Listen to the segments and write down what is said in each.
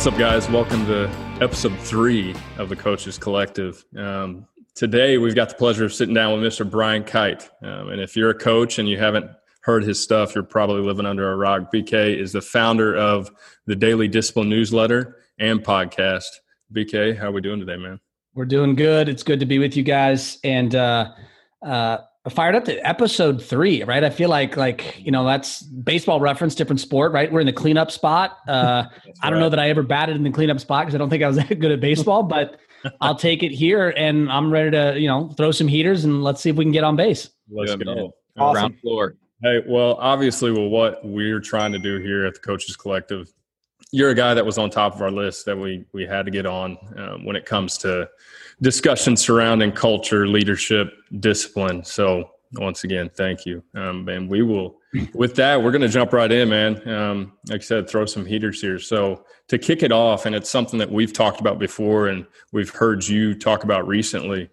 What's up, guys? Welcome to episode three of the Coaches Collective. Um, today, we've got the pleasure of sitting down with Mr. Brian Kight. Um, and if you're a coach and you haven't heard his stuff, you're probably living under a rock. BK is the founder of the Daily Discipline newsletter and podcast. BK, how are we doing today, man? We're doing good. It's good to be with you guys. And uh, uh, fired up to episode three, right? I feel like like you know that's baseball reference, different sport, right? We're in the cleanup spot. Uh, I don't know that I ever batted in the cleanup spot because I don't think I was that good at baseball, but I'll take it here, and I'm ready to you know throw some heaters and let's see if we can get on base. Let's go. Awesome. Ground floor. Hey, well, obviously, well, what we're trying to do here at the Coaches Collective, you're a guy that was on top of our list that we we had to get on um, when it comes to discussion surrounding culture, leadership, discipline. So once again, thank you. Um, and we will, with that, we're going to jump right in, man. Um, like I said, throw some heaters here. So to kick it off, and it's something that we've talked about before and we've heard you talk about recently.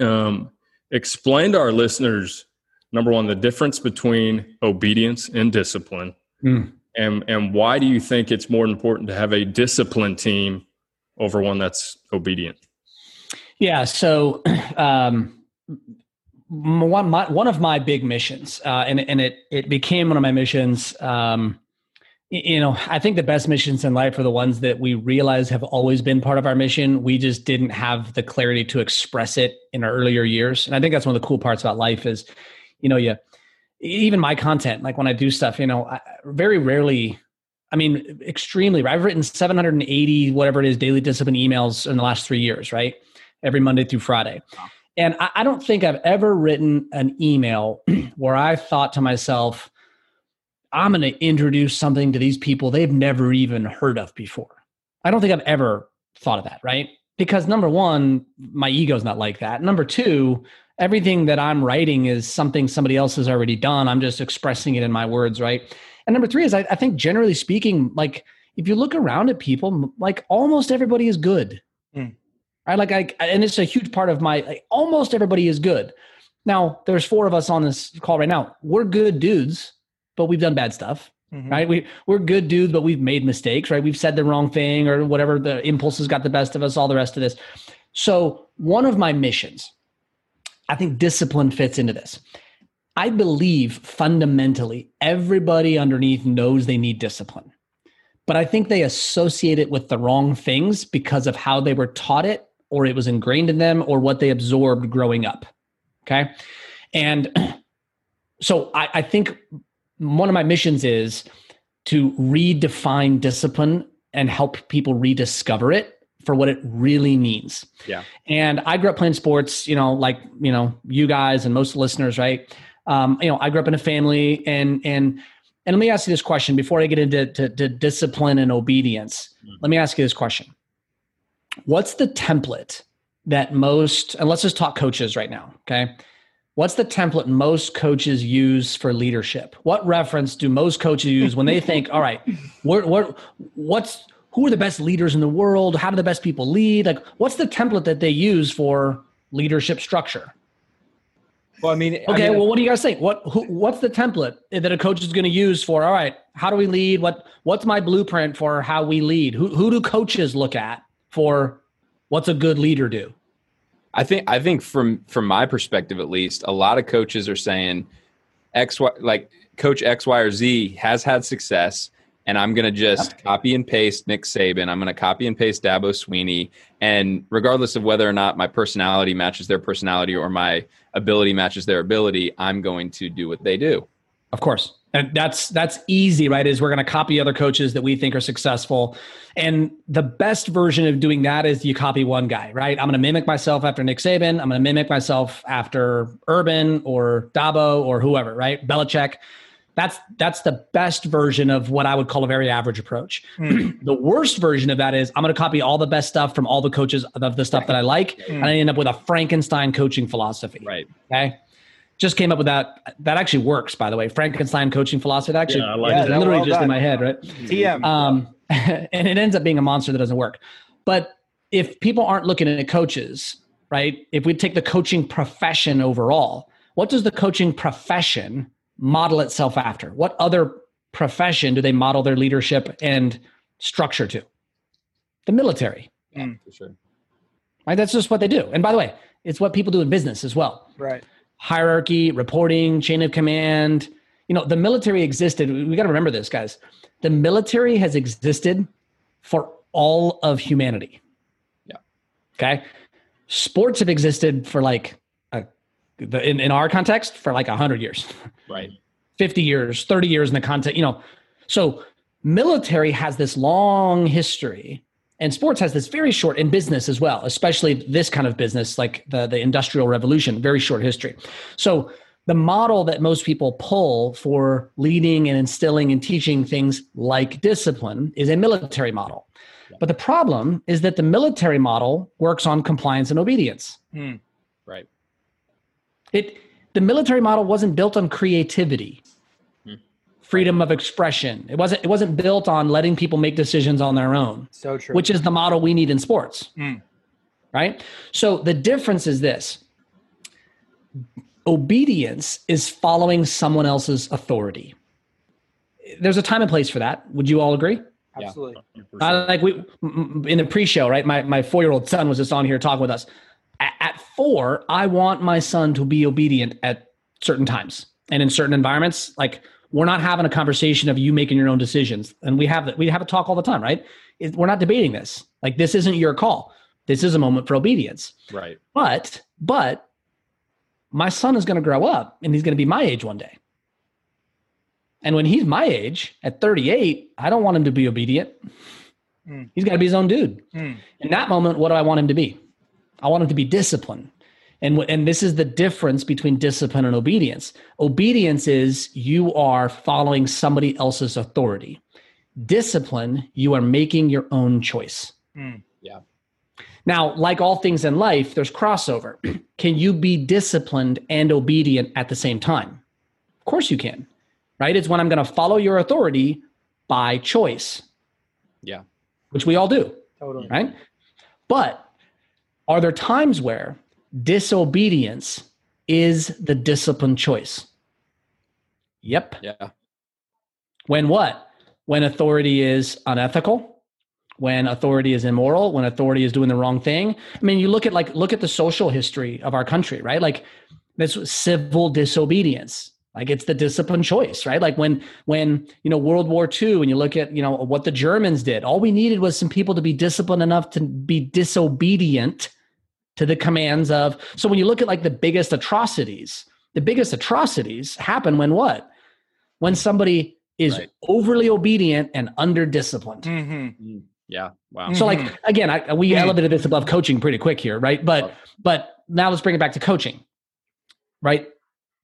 Um, explain to our listeners, number one, the difference between obedience and discipline. Mm. And, and why do you think it's more important to have a disciplined team over one that's obedient? Yeah. So, um, one, my, one of my big missions, uh, and, and it, it became one of my missions. Um, you know, I think the best missions in life are the ones that we realize have always been part of our mission. We just didn't have the clarity to express it in our earlier years. And I think that's one of the cool parts about life is, you know, you, even my content, like when I do stuff, you know, I, very rarely I mean, extremely. I've written 780, whatever it is, daily discipline emails in the last three years, right? Every Monday through Friday. And I, I don't think I've ever written an email where I thought to myself, I'm going to introduce something to these people they've never even heard of before. I don't think I've ever thought of that, right? Because number one, my ego's not like that. Number two, everything that I'm writing is something somebody else has already done. I'm just expressing it in my words, right? And number three is I, I think generally speaking, like if you look around at people, like almost everybody is good. Mm. Right? Like I and it's a huge part of my like, almost everybody is good. Now, there's four of us on this call right now. We're good dudes, but we've done bad stuff. Mm-hmm. Right? We we're good dudes, but we've made mistakes, right? We've said the wrong thing or whatever, the impulses got the best of us, all the rest of this. So, one of my missions, I think discipline fits into this. I believe fundamentally everybody underneath knows they need discipline but I think they associate it with the wrong things because of how they were taught it or it was ingrained in them or what they absorbed growing up. Okay. And so I, I think one of my missions is to redefine discipline and help people rediscover it for what it really means. Yeah. And I grew up playing sports, you know, like, you know, you guys and most listeners, right? Um, you know, I grew up in a family and and and let me ask you this question before I get into to, to discipline and obedience. Mm-hmm. Let me ask you this question. What's the template that most, and let's just talk coaches right now, okay? What's the template most coaches use for leadership? What reference do most coaches use when they think, all right, what, what, what's, who are the best leaders in the world? How do the best people lead? Like, what's the template that they use for leadership structure? Well, I mean, okay. I mean, well, what do you guys think? What who, what's the template that a coach is going to use for? All right, how do we lead? What what's my blueprint for how we lead? Who who do coaches look at for what's a good leader do? I think I think from from my perspective at least, a lot of coaches are saying X Y like coach X Y or Z has had success and I'm going to just copy and paste Nick Saban. I'm going to copy and paste Dabo Swinney. And regardless of whether or not my personality matches their personality or my ability matches their ability, I'm going to do what they do. Of course. And that's that's easy, right? Is we're going to copy other coaches that we think are successful. And the best version of doing that is you copy one guy, right? I'm going to mimic myself after Nick Saban. I'm going to mimic myself after Urban or Dabo or whoever, right? Belichick that's that's the best version of what I would call a very average approach. Mm. the worst version of that is I'm going to copy all the best stuff from all the coaches of the stuff right. that I like, mm. and I end up with a Frankenstein coaching philosophy. Right. Okay. Just came up with that. That actually works, by the way. Frankenstein coaching philosophy. That actually, yeah, like yeah, literally well just done. in my head, right? TM. Um, and it ends up being a monster that doesn't work. But if people aren't looking at coaches, right? If we take the coaching profession overall, what does the coaching profession model itself after? What other profession do they model their leadership and structure to? The military. Yeah, for sure. Right? That's just what they do. And by the way, it's what people do in business as well. Right. Hierarchy, reporting, chain of command. You know, the military existed. We got to remember this, guys. The military has existed for all of humanity. Yeah. Okay. Sports have existed for like, a, the, in, in our context, for like 100 years. Right. 50 years, 30 years in the context, you know. So military has this long history and sports has this very short in business as well, especially this kind of business like the the industrial revolution, very short history. So the model that most people pull for leading and instilling and teaching things like discipline is a military model. But the problem is that the military model works on compliance and obedience. Mm. Right. It the military model wasn't built on creativity Hmm. Freedom of expression it wasn't it wasn't built on letting people make decisions on their own So true. which is the model we need in sports Mm. right so the difference is this obedience is following someone else's authority there's a time and place for that would you all agree Yeah. Absolutely. I, like we in the pre-show, right? My my four year old son was just on here talking with us. At, at four, I want my son to be obedient at certain times and in certain environments. Like we're not having a conversation of you making your own decisions, and we have that we have a talk all the time, right? It, we're not debating this. Like this isn't your call. This is a moment for obedience. Right. But but my son is going to grow up and he's going to be my age one day. And when he's my age at 38, I don't want him to be obedient. Mm. He's got to be his own dude. Mm. In that moment, what do I want him to be? I want him to be disciplined. And, and this is the difference between discipline and obedience. Obedience is you are following somebody else's authority. Discipline, you are making your own choice. Mm. Now, like all things in life, there's crossover. can you be disciplined and obedient at the same time? Of course you can, right? It's when I'm going to follow your authority by choice, Yeah. which we all do, Totally. right? But are there times where disobedience is the discipline choice? Yep. Yeah. When what? When authority is unethical, when authority is immoral, when authority is doing the wrong thing. I mean, you look at like look at the social history of our country, right? Like this civil disobedience. Like it's the discipline choice, right? Like when when you know World War II, and you look at you know what the Germans did, all we needed was some people to be disciplined enough to be disobedient to the commands of. So when you look at like the biggest atrocities, the biggest atrocities happen when what? When somebody is Right. overly obedient and under disciplined. Mm-hmm. Yeah. Wow. So like again, I, we Mhm. elevated this above coaching pretty quick here, right? But but now let's bring it back to coaching. Right?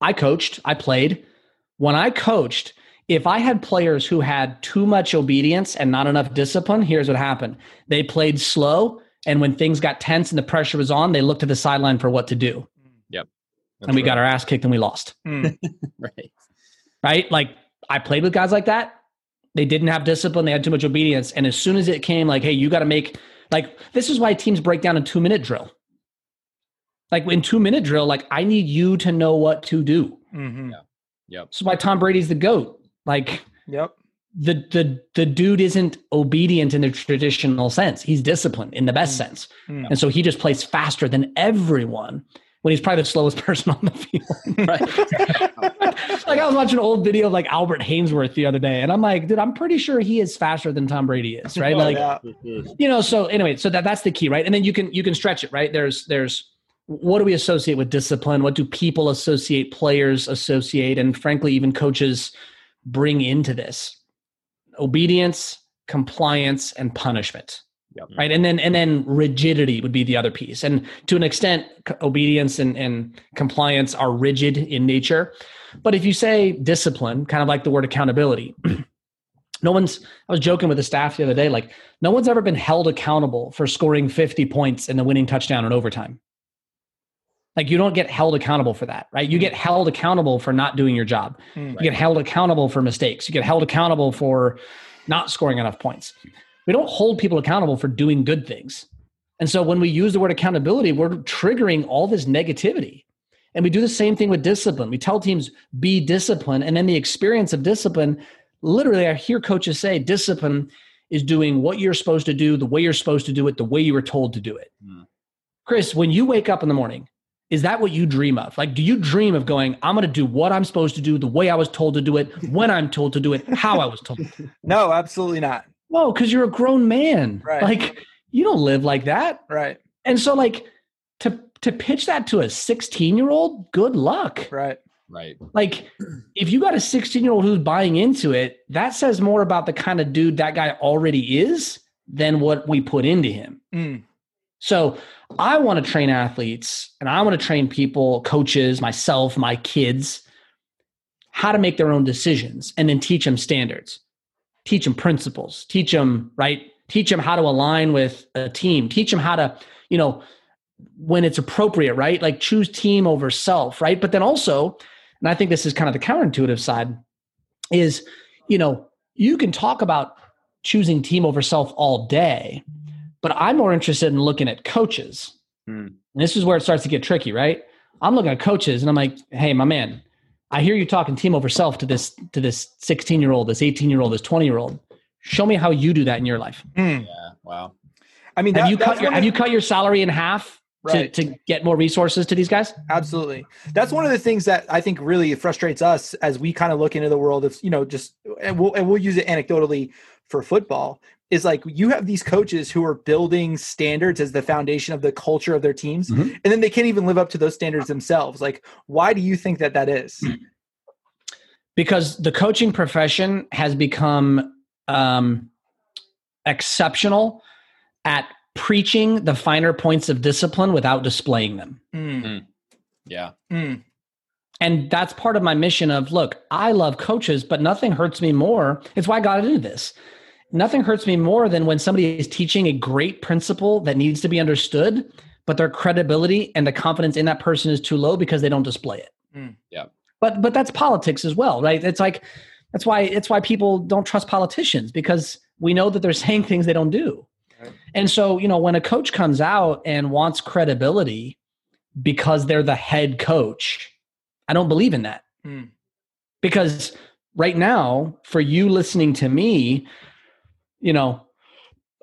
I coached, I played. When I coached, if I had players who had too much obedience and not enough discipline, here's what happened. They played slow and when things got tense and the pressure was on, they looked to the sideline for what to do. Yep. And we got our ass kicked and we lost. Mm. right. Right? Like I played with guys like that. They didn't have discipline, they had too much obedience. And as soon as it came like, hey, you got to make like this is why teams break down a two minute drill. Like in two minute drill, like I need you to know what to do. Mm-hmm. Yep. So is why Tom Brady's the GOAT. Like Yep. The the the dude isn't obedient in the traditional sense. He's disciplined in the best Mm. sense. Mm. And so he just plays faster than everyone when he's probably the slowest person on the field. Right. like I was watching an old video of like Albert Haynesworth the other day, and I'm like, dude, I'm pretty sure he is faster than Tom Brady is, right? Oh, Like, yeah. you know. So anyway, so that that's the key, right? And then you can you can stretch it, right? There's there's what do we associate with discipline? What do people associate? Players associate, and frankly, even coaches bring into this obedience, compliance, and punishment Yep. right? And then and then rigidity would be the other piece. And to an extent c- obedience and, and compliance are rigid in nature. But if you say discipline kind of like the word accountability no one's i was joking with the staff the other day like no one's ever been held accountable for scoring 50 points in the winning touchdown in overtime like you don't get held accountable for that right you get held accountable for not doing your job Mm. you get held accountable for mistakes. You get held accountable for not scoring enough points. We don't hold people accountable for doing good things. And so when we use the word accountability, we're triggering all this negativity. And we do the same thing with discipline. We tell teams, be disciplined. And then the experience of discipline, literally, I hear coaches say discipline is doing what you're supposed to do, the way you're supposed to do it, the way you were told to do it. Hmm. Chris, when you wake up in the morning, is that what you dream of? Like, do you dream of going, I'm going to do what I'm supposed to do, the way I was told to do it, when I'm told to do it, how I was told? No, absolutely not. Whoa, because you're a grown man. Right. Like, you don't live like that. Right. And so, like, to to pitch that to a 16 year old, good luck. Right. Right. Like, if you got a 16 year old who's buying into it, that says more about the kind of dude that guy already is than what we put into him. Mm. So, I want to train athletes and I want to train people, coaches, myself, my kids, how to make their own decisions and then teach them standards, teach them principles, teach them, right? Teach them how to align with a team, teach them how to, you know, when it's appropriate, right? Like choose team over self, right? But then also, and I think this is kind of the counterintuitive side, is, you know, you can talk about choosing team over self all day, but I'm more interested in looking at coaches. Hmm. And this is where it starts to get tricky, right? I'm looking at coaches and I'm like, hey, my man, I hear you talking team over self to this to this 16 year old, this 18 year old, this 20 year old. Show me how you do that in your life. Mm. Yeah. Wow. I mean, Have that- you cut your one have you cut your salary in half Right. to, to get more resources to these guys? Absolutely. That's one of the things that I think really frustrates us as we kind of look into the world of, you know, just, and we'll, and we'll use it anecdotally for football is like you have these coaches who are building standards as the foundation of the culture of their teams. Mhm. And then they can't even live up to those standards themselves. Like, why do you think that that is? because the coaching profession has become um, exceptional at preaching the finer points of discipline without displaying them. Mm, Yeah. mm, And that's part of my mission of look, I love coaches, but nothing hurts me more. It's why I got into this. Nothing hurts me more than when somebody is teaching a great principle that needs to be understood, but their credibility and the confidence in that person is too low because they don't display it. Mm. Yeah. But but that's politics as well, right? It's like that's why it's why people don't trust politicians because we know that they're saying things they don't do. Right. And so, you know, when a coach comes out and wants credibility because they're the head coach, I don't believe in that. mm, Because right now, for you listening to me, you know,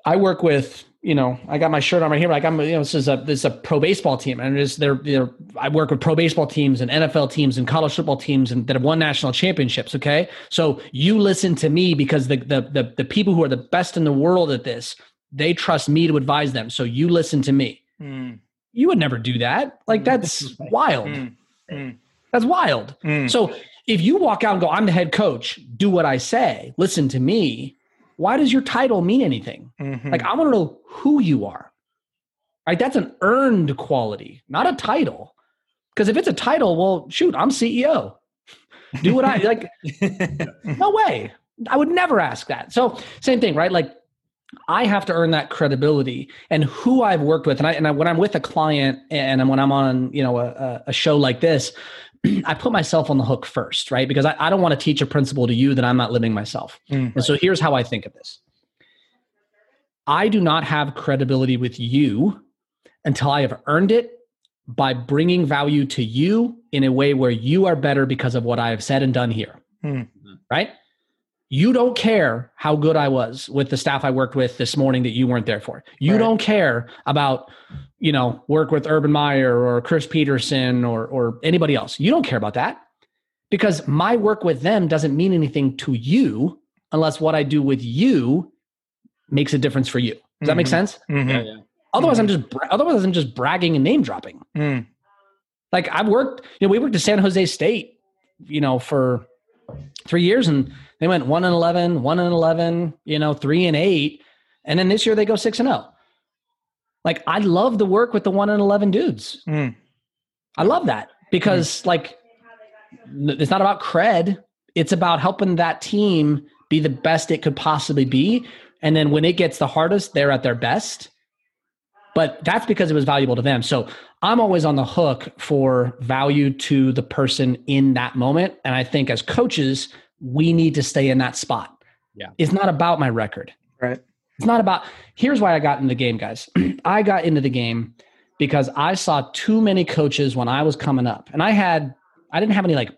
I work with, you know, I got my shirt on right here. Like I'm, you know, this is a this is a pro baseball team, and it's they're, they're I work with pro baseball teams and NFL teams and college football teams and that have won national championships. Okay, so you listen to me because the the the, the people who are the best in the world at this, they trust me to advise them. So you listen to me. mm, You would never do that. Like that's wild. mm, mm, That's wild. mm. So if you walk out and go, I'm the head coach, do what I say, listen to me, why does your title mean anything? Mhm. Like, I want to know who you are. Right? That's an earned quality, not a title. Because if it's a title, well, shoot, I'm CEO. Do what I like. No way. I would never ask that. So, same thing, right? Like, I have to earn that credibility and who I've worked with. And I, and I, when I'm with a client and when I'm on, you know, a, a show like this, I put myself on the hook first, right? Because I, I don't want to teach a principle to you that I'm not living myself. Mm. And so here's how I think of this I do not have credibility with you until I have earned it by bringing value to you in a way where you are better because of what I have said and done here. Hmm. Right? You don't care how good I was with the staff I worked with this morning that you weren't there for. You Right. don't care about, you know, work with Urban Meyer or Chris Petersen or or anybody else. You don't care about that because my work with them doesn't mean anything to you unless what I do with you makes a difference for you. Does that make Mhm. sense? Mhm. Yeah. Yeah. Otherwise, I'm just otherwise I'm just bragging and name dropping. Mm. Like I've worked, you know, we worked at San Jose State, you know, for three years, and they went one and 11, one and eleven, you know, three and eight, and then this year they go six and zero. Like I love the work with the one and eleven dudes. Mm. I love that because like it's not about cred. It's about helping that team be the best it could possibly be. And then when it gets the hardest, they're at their best. But that's because it was valuable to them. So I'm always on the hook for value to the person in that moment. And I think as coaches, we need to stay in that spot. Yeah. It's not about my record. Right. It's not about, here's why I got in the game, guys. I got into the game because I saw too many coaches when I was coming up. And I had, I didn't have any like,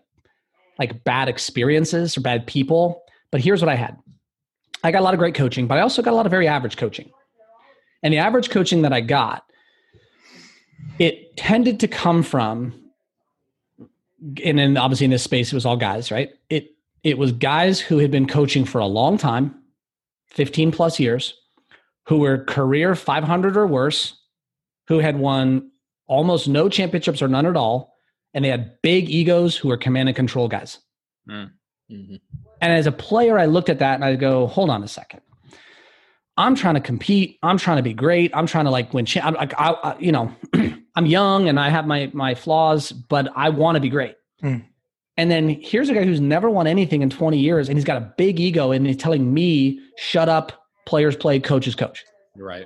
like bad experiences or bad people, but here's what I had. I got a lot of great coaching, but I also got a lot of very average coaching. And the average coaching that I got, it tended to come from, and then obviously in this space, it was all guys, right? It it was guys who had been coaching for a long time, 15 plus years, who were career 500 or worse, who had won almost no championships or none at all, and they had big egos who were command and control guys. Mm. Mm-hmm. And as a player, I looked at that and I go, hold on a second. I'm trying to compete. I'm trying to be great. I'm trying to like win. Cha- I'm I, I, you know, I'm young and I have my my flaws, but I want to be great. Mm. And then here's a guy who's never won anything in 20 years, and he's got a big ego, and he's telling me, "Shut up, players play, coaches coach." Right.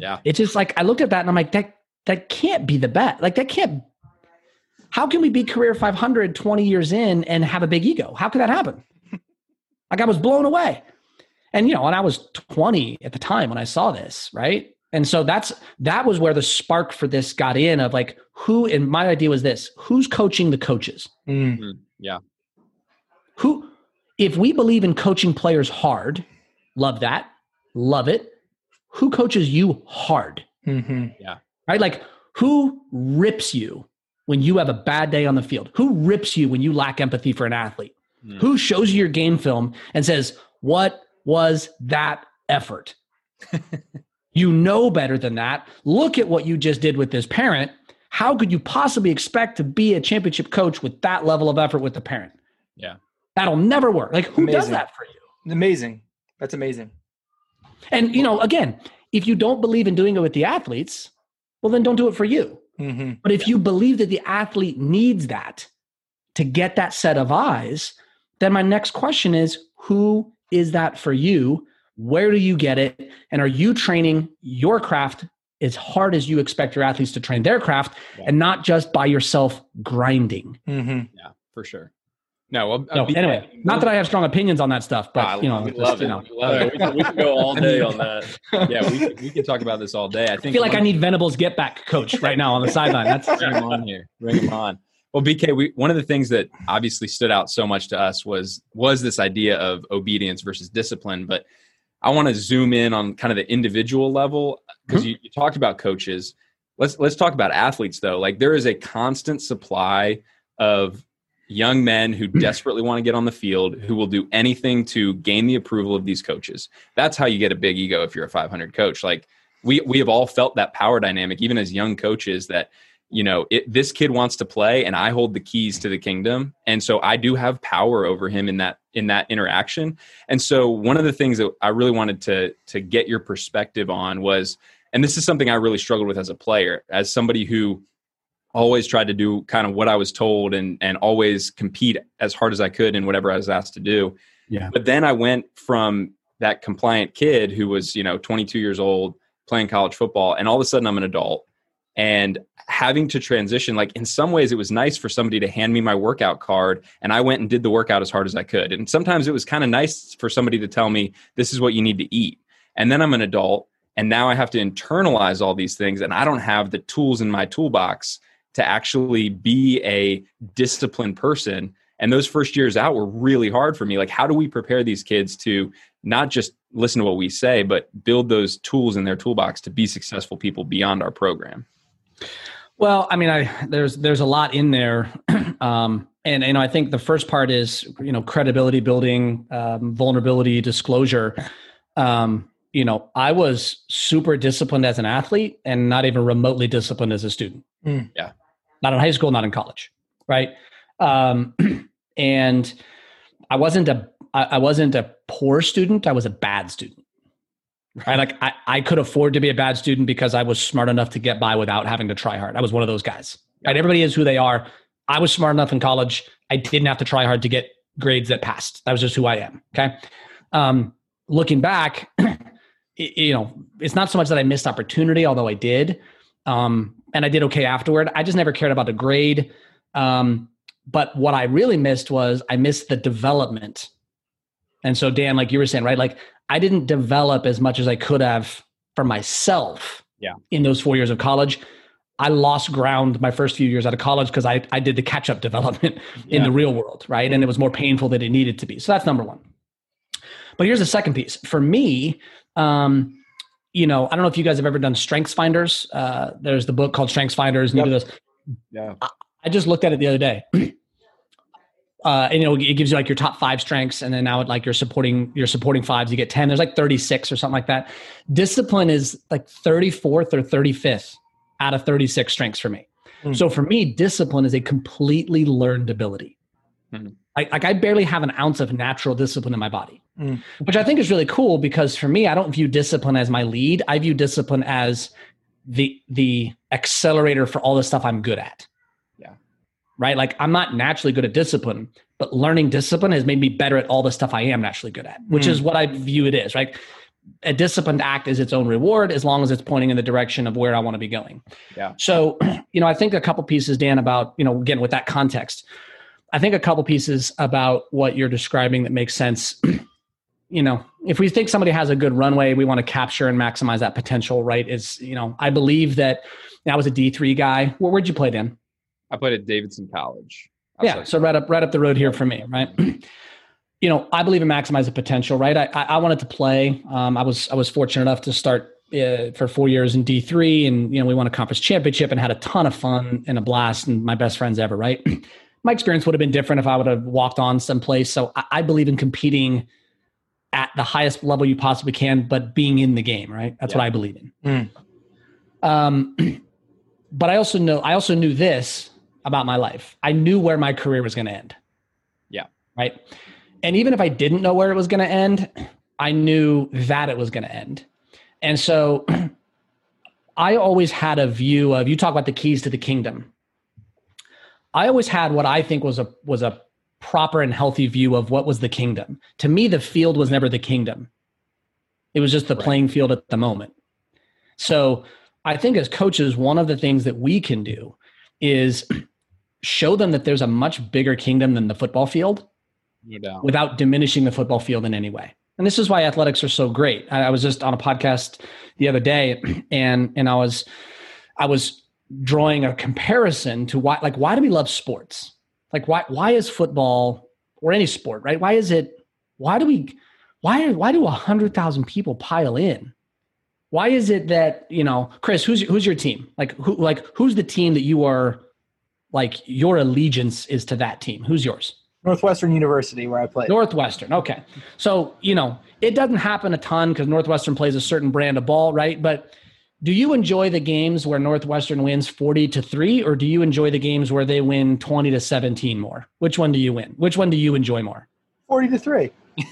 Yeah. It's just like I looked at that and I'm like, that that can't be the bet. Like that can't. How can we be career 500 20 years in and have a big ego? How could that happen? like I was blown away. And you know, and I was 20 at the time when I saw this, right? And so that's that was where the spark for this got in of like who and my idea was this, who's coaching the coaches? Mm. Mm-hmm. Yeah. Who if we believe in coaching players hard, love that, love it. Who coaches you hard? Mm-hmm. Yeah. Right? Like who rips you when you have a bad day on the field? Who rips you when you lack empathy for an athlete? Mm. Who shows you your game film and says, What was that effort? you know better than that. Look at what you just did with this parent. How could you possibly expect to be a championship coach with that level of effort with the parent? Yeah. That'll never work. Like, who amazing. does that for you? Amazing. That's amazing. And, you know, again, if you don't believe in doing it with the athletes, well, then don't do it for you. Mm-hmm. But if yeah. you believe that the athlete needs that to get that set of eyes, then my next question is who is that for you? Where do you get it? And are you training your craft as hard as you expect your athletes to train their craft yeah. and not just by yourself grinding? Mm-hmm. Yeah, for sure. No, well, no anyway, not that I have strong opinions on that stuff, but ah, you know, we love, you know. We, love it. We, can, we can go all day on that. Yeah, we, we can talk about this all day. I think. I feel like I need Venables get back coach right now on the sideline. That's bring him on here. Bring him on. Well, BK, we, one of the things that obviously stood out so much to us was was this idea of obedience versus discipline. But I want to zoom in on kind of the individual level because mm-hmm. you, you talked about coaches. Let's let's talk about athletes though. Like there is a constant supply of young men who desperately want to get on the field who will do anything to gain the approval of these coaches. That's how you get a big ego if you're a 500 coach. Like we we have all felt that power dynamic even as young coaches that you know, it, this kid wants to play and I hold the keys to the kingdom. And so I do have power over him in that in that interaction. And so one of the things that I really wanted to to get your perspective on was and this is something I really struggled with as a player, as somebody who always tried to do kind of what I was told and and always compete as hard as I could in whatever I was asked to do. Yeah. But then I went from that compliant kid who was, you know, 22 years old playing college football and all of a sudden I'm an adult and having to transition like in some ways it was nice for somebody to hand me my workout card and i went and did the workout as hard as i could. And sometimes it was kind of nice for somebody to tell me this is what you need to eat. And then i'm an adult and now i have to internalize all these things and i don't have the tools in my toolbox to actually be a disciplined person. And those first years out were really hard for me. Like how do we prepare these kids to not just listen to what we say but build those tools in their toolbox to be successful people beyond our program well, I mean, I there's there's a lot in there, um, and you know, I think the first part is you know credibility building, um, vulnerability, disclosure. Um, you know, I was super disciplined as an athlete, and not even remotely disciplined as a student. Mm. Yeah, not in high school, not in college, right? Um, and I wasn't a I wasn't a poor student. I was a bad student. Right. Like I, I could afford to be a bad student because I was smart enough to get by without having to try hard. I was one of those guys. Right. Everybody is who they are. I was smart enough in college. I didn't have to try hard to get grades that passed. That was just who I am. Okay. Um, looking back, you know, it's not so much that I missed opportunity, although I did. Um, and I did okay afterward. I just never cared about the grade. Um, but what I really missed was I missed the development. And so, Dan, like you were saying, right? Like I didn't develop as much as I could have for myself yeah. in those four years of college. I lost ground my first few years out of college because I, I did the catch up development yeah. in the real world, right? And it was more painful than it needed to be. So that's number one. But here's the second piece. For me, um, you know, I don't know if you guys have ever done Strengths Finders. Uh, there's the book called Strengths Finders, yep. this. Yeah. I, I just looked at it the other day. uh, and you know it gives you like your top five strengths and then now it like you're supporting your supporting fives you get 10 there's like 36 or something like that discipline is like 34th or 35th out of 36 strengths for me mm. so for me discipline is a completely learned ability mm. like, like i barely have an ounce of natural discipline in my body mm. which i think is really cool because for me i don't view discipline as my lead i view discipline as the the accelerator for all the stuff i'm good at right? Like I'm not naturally good at discipline, but learning discipline has made me better at all the stuff I am naturally good at, which mm. is what I view it is, right? A disciplined act is its own reward as long as it's pointing in the direction of where I want to be going. Yeah. So, you know, I think a couple pieces, Dan, about, you know, again, with that context, I think a couple pieces about what you're describing that makes sense. you know, if we think somebody has a good runway, we want to capture and maximize that potential, right? Is, you know, I believe that I was a D3 guy. Where, where'd you play, Dan? I played at Davidson College. Yeah, so right up right up the road here for me, right? you know, I believe in maximizing potential, right? I, I wanted to play. Um, I was I was fortunate enough to start uh, for four years in D three, and you know we won a conference championship and had a ton of fun and a blast, and my best friends ever, right? my experience would have been different if I would have walked on someplace. So I, I believe in competing at the highest level you possibly can, but being in the game, right? That's yeah. what I believe in. Mm. Um, but I also know I also knew this about my life. I knew where my career was going to end. Yeah. Right. And even if I didn't know where it was going to end, I knew that it was going to end. And so I always had a view of you talk about the keys to the kingdom. I always had what I think was a was a proper and healthy view of what was the kingdom. To me the field was never the kingdom. It was just the right. playing field at the moment. So I think as coaches one of the things that we can do is show them that there's a much bigger kingdom than the football field no without diminishing the football field in any way. And this is why athletics are so great. I, I was just on a podcast the other day and and I was I was drawing a comparison to why like why do we love sports? Like why why is football or any sport, right? Why is it why do we why why do a hundred thousand people pile in? Why is it that, you know, Chris, who's who's your team? Like who like who's the team that you are like your allegiance is to that team. Who's yours? Northwestern University, where I played. Northwestern. Okay. So, you know, it doesn't happen a ton because Northwestern plays a certain brand of ball, right? But do you enjoy the games where Northwestern wins 40 to 3 or do you enjoy the games where they win 20 to 17 more? Which one do you win? Which one do you enjoy more? 40 to 3.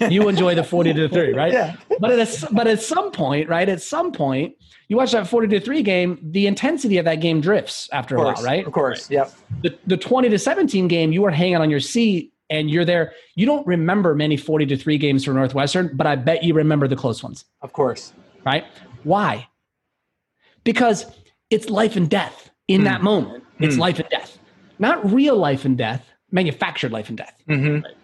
You enjoy the 40 to 3, right? Yeah. but at a, but at some point, right? At some point, you watch that 40 to 3 game, the intensity of that game drifts after a while, right? Of course. Right. Yep. The, the 20 to 17 game, you are hanging on your seat and you're there. You don't remember many 40 to 3 games for Northwestern, but I bet you remember the close ones. Of course. Right? Why? Because it's life and death in mm. that moment. It's mm. life and death. Not real life and death, manufactured life and death. Mm-hmm. Right?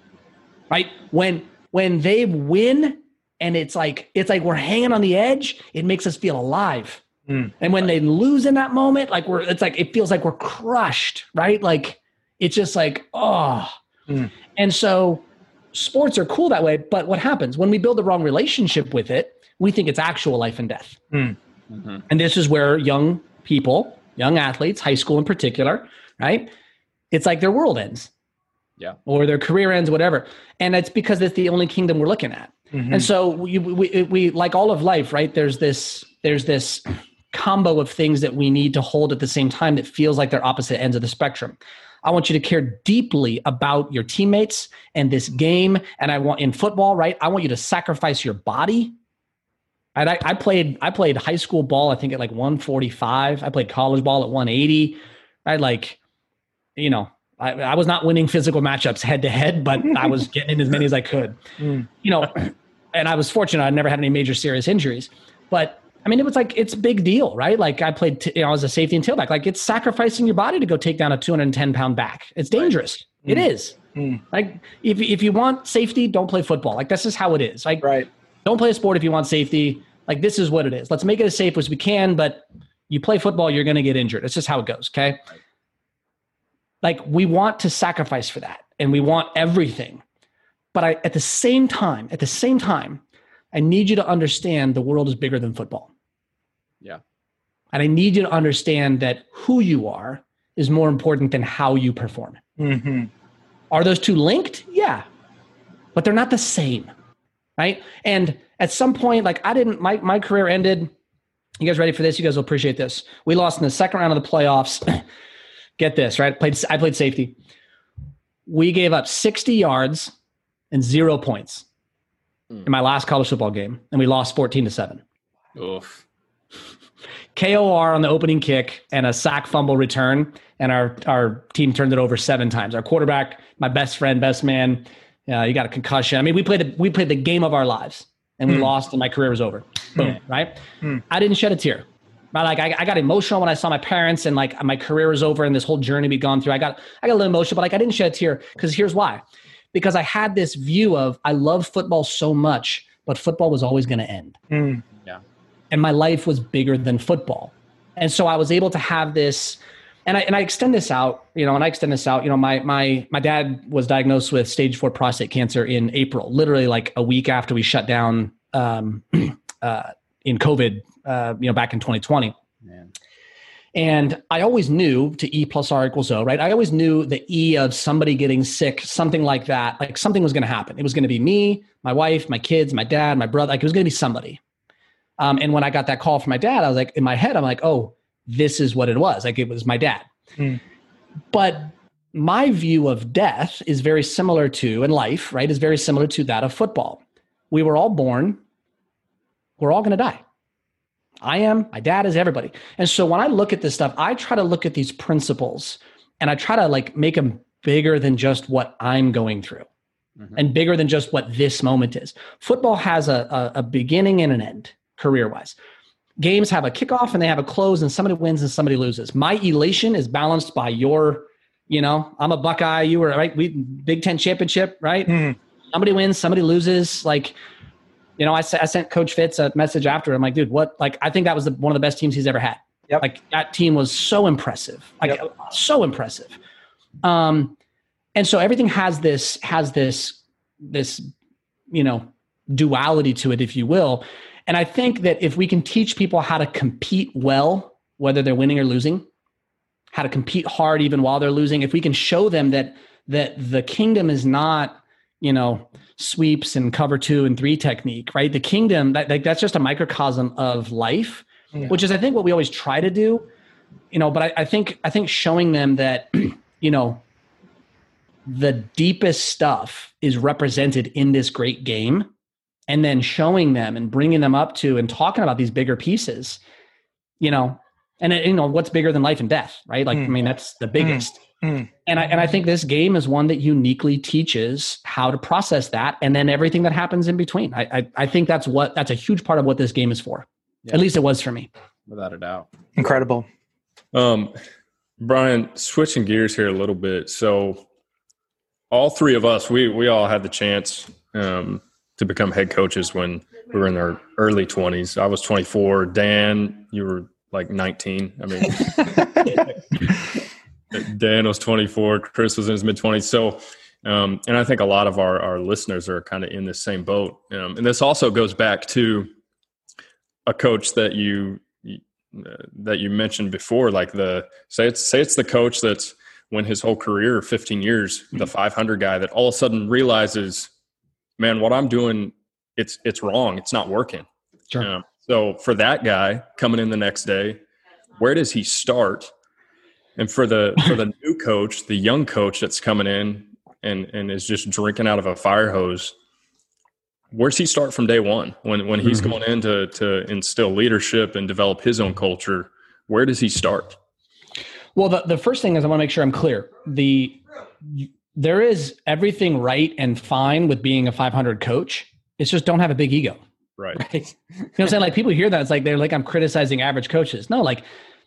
right? When when they win and it's like it's like we're hanging on the edge it makes us feel alive mm. and when they lose in that moment like we're it's like it feels like we're crushed right like it's just like oh mm. and so sports are cool that way but what happens when we build the wrong relationship with it we think it's actual life and death mm. mm-hmm. and this is where young people young athletes high school in particular right it's like their world ends yeah or their career ends whatever and it's because it's the only kingdom we're looking at mm-hmm. and so we, we we like all of life right there's this there's this combo of things that we need to hold at the same time that feels like they're opposite ends of the spectrum I want you to care deeply about your teammates and this game. And I want in football, right? I want you to sacrifice your body. I, I played I played high school ball. I think at like 145. I played college ball at 180. I like, you know, I, I, was not winning physical matchups head to head, but I was getting in as many as I could. Mm. You know, and I was fortunate; I never had any major serious injuries. But I mean, it was like it's a big deal, right? Like I played, t- you know, as a safety and tailback. Like it's sacrificing your body to go take down a 210 pound back. It's dangerous. Right. Mm. It is. Mm. Like if if you want safety, don't play football. Like this is how it is. Like right. don't play a sport if you want safety. Like this is what it is. Let's make it as safe as we can. But you play football, you're going to get injured. It's just how it goes. Okay. Right like we want to sacrifice for that and we want everything But I, at the same time, at the same time, I need you to understand the world is bigger than football. Yeah. And I need you to understand that who you are is more important than how you perform. Mhm. Are those two linked? Yeah. But they're not the same. Right. And at some point, like I didn't, my, my career ended. You guys ready for this? You guys will appreciate this. We lost in the second round of the playoffs. Get this, right? Played, I played safety. We gave up 60 yards and zero points in my last college football game, and we lost 14 to 7. Oof. KOR on the opening kick and a sack fumble return, and our our team turned it over seven times. Our quarterback, my best friend, best man, uh, he got a concussion. I mean, we played the, we played the game of our lives, and we hmm. lost, and my career was over. Boom, right? Hmm. I didn't shed a tear. But like I, I got emotional when I saw my parents and like my career was over and this whole journey we'd gone through. I got I got a little emotional, but like I didn't shed a tear because here's why. Because I had this view of I love football so much, but football was always going to end Mm. and my life was bigger than football. And so I was able to have this and I and I extend this out, you know, and I extend this out, you know, my my my dad was diagnosed with stage 4 prostate cancer in April, literally like a week after we shut down um uh in COVID uh you know back in 2020. Man. And I always knew to E plus R equals O, right? I always knew the E of somebody getting sick, something like that, like something was going to happen. It was going to be me, my wife, my kids, my dad, my brother. Like it was going to be somebody. Um, and when I got that call from my dad, I was like, in my head, I'm like, oh, this is what it was. Like it was my dad. Hmm. But my view of death is very similar to, and life, right, is very similar to that of football. We were all born, we're all going to die. I am, my dad is, everybody. And so when I look at this stuff, I try to look at these principles and I try to like make them bigger than just what I'm going through Mhm. and bigger than just what this moment is. Football has a, a, a beginning and an end career wise. Games have a kickoff and they have a close, and somebody wins and somebody loses. My elation is balanced by your, you know, I'm a Buckeye. You were right. We Big Ten championship, right? Mhm. Somebody wins, somebody loses. Like, you know, I sent Coach Fitz a message after. I'm like, dude, what? Like, I think that was the, one of the best teams he's ever had. Yep. Like that team was so impressive. Like so impressive. Um, and so everything has this has this this you know duality to it, if you will. And I think that if we can teach people how to compete well, whether they're winning or losing, how to compete hard even while they're losing, if we can show them that that the kingdom is not you know sweeps and cover two and three technique right the kingdom that, like that's just a microcosm of life Yeah. which is i think what we always try to do you know but I, I think i think showing them that you know the deepest stuff is represented in this great game and then showing them and bringing them up to and talking about these bigger pieces you know and you know what's bigger than life and death right like i Mm. mean that's the biggest Mm. And I, and I think this game is one that uniquely teaches how to process that and then everything that happens in between. I, I, I think that's what that's a huge part of what this game is for. Yeah. At least it was for me. Without a doubt. Incredible. Um, Brian, switching gears here a little bit. So, all three of us, we we all had the chance um, to become head coaches when we were in our early twenties. I was 24. Dan, you were like 19. I mean, Dan was 24. Chris was in his mid 20s. So, um, and I think a lot of our our listeners are kind of in the same boat. Um, and this also goes back to a coach that you uh, that you mentioned before, like the say it's say it's the coach that's when his whole career, 15 years, the 500 guy that all of a sudden realizes, man, what I'm doing, it's it's wrong. It's not working. Sure. Um, so for that guy coming in the next day, where does he start? And for the for the new coach, the young coach that's coming in and and is just drinking out of a fire hose, where's he start from day one when when he's Mhm. going in to to instill leadership and develop his own culture? Where does he start? Well, the, the first thing is I want to make sure I'm clear. The there is everything right and fine with being a 500 coach. It's just don't have a big ego. Right. Right. You know what I'm saying? Like people hear that it's like they're like I'm criticizing average coaches. No, like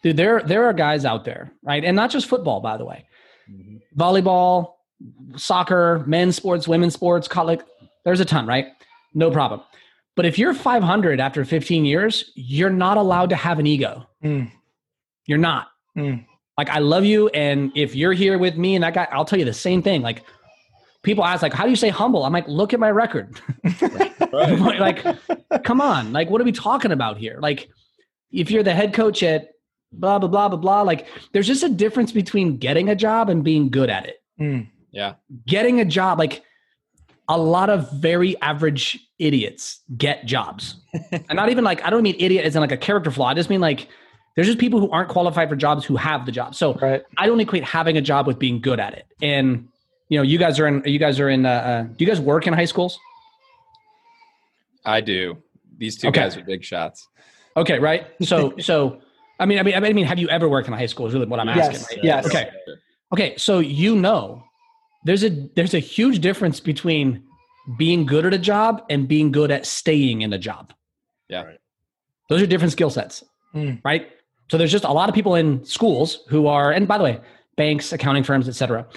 dude, there there are guys out there, right? And not just football, by the way. Volleyball, soccer, men's sports, women's sports, college. There's a ton, right? No problem. But if you're 500 after 15 years, you're not allowed to have an ego. Mm. You're not. Mm. Like I love you, and if you're here with me and that guy, I'll tell you the same thing. Like people ask like, how do you say humble? I'm like, look at my record. like, come on. Like, what are we talking about here? Like, if you're the head coach at blah blah blah blah blah, like, there's just a difference between getting a job and being good at it. Mm. Yeah. Getting a job, like a lot of very average idiots get jobs. and not even like I don't mean idiot as in like a character flaw. I just mean like there's just people who aren't qualified for jobs who have the job. So right. I don't equate having a job with being good at it. And you know, you guys are in. You guys are in. Uh, uh, do you guys work in high schools? I do. These two okay. guys are big shots. Okay, right. So, so I mean, I mean, I mean, have you ever worked in a high school? Is really what I'm asking. Yes. Right? Yes. Okay. Okay. So you know, there's a there's a huge difference between being good at a job and being good at staying in a job. Yeah. Those are different skill sets, mm. right? So there's just a lot of people in schools who are, and by the way, banks, accounting firms, etc.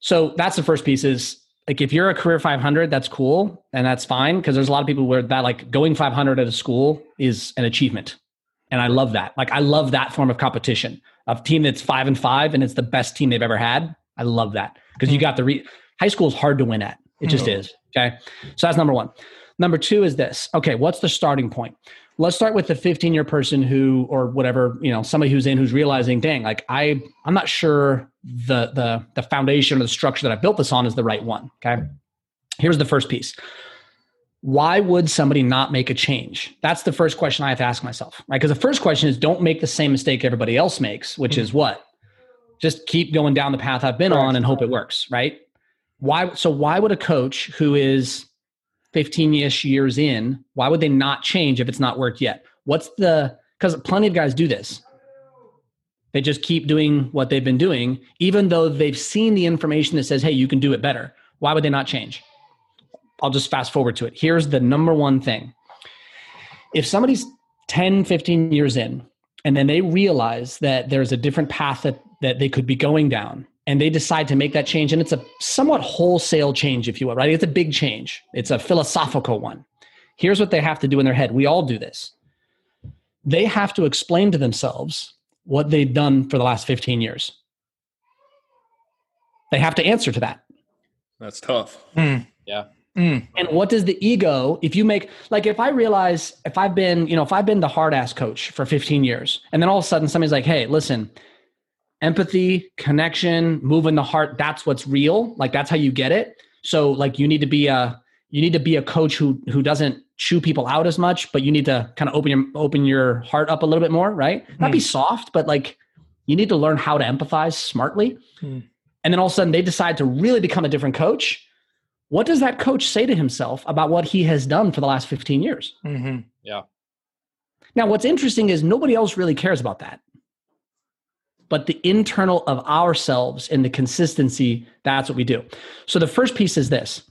So that's the first piece is like if you're a career 500, that's cool and that's fine because there's a lot of people where that like going 500 at a school is an achievement, and I love that. Like I love that form of competition of team that's five and five and it's the best team they've ever had. I love that because you hmm. got the re- high school is hard to win at. It just mm. is. Okay. So that's number one. Number two is this. Okay. What's the starting point? Let's start with the 15 year person who, or whatever, you know, somebody who's in who's realizing, dang, like I, I'm not sure the, the, the foundation or the structure that I built this on is the right one. Okay. Here's the first piece. Why would somebody not make a change? That's the first question I have to ask myself, right? Because the first question is don't make the same mistake everybody else makes, which mm-hmm. is what? Just keep going down the path I've been on and hope it works, right? why so why would a coach who is 15ish years in why would they not change if it's not worked yet what's the because plenty of guys do this they just keep doing what they've been doing even though they've seen the information that says hey you can do it better why would they not change i'll just fast forward to it. Here's the number one thing. If somebody's 10 15 years in and then they realize that there's a different path that, that they could be going down and they decide to make that change and it's a somewhat wholesale change if you will right? It's a big change. It's a philosophical one. Here's what they have to do in their head. We all do this. They have to explain to themselves what they've done for the last 15 years. They have to answer to that. That's tough. Mm. Mm. and what does the ego if you make like if i realize if i've been you know if i've been the hard ass coach for 15 years and then all of a sudden somebody's like hey listen empathy, connection, moving the heart, that's what's real. Like that's how you get it. So like you need to be a you need to be a coach who who doesn't chew people out as much, but you need to kind of open your open your heart up a little bit more, right? Mm. Not be soft, but like you need to learn how to empathize smartly. Mm. And then all of a sudden they decide to really become a different coach. What does that coach say to himself about what he has done for the last 15 years? Mm-hmm. Yeah. Now, what's interesting is nobody else really cares about that but the internal of ourselves and the consistency that's what we do so the first piece is this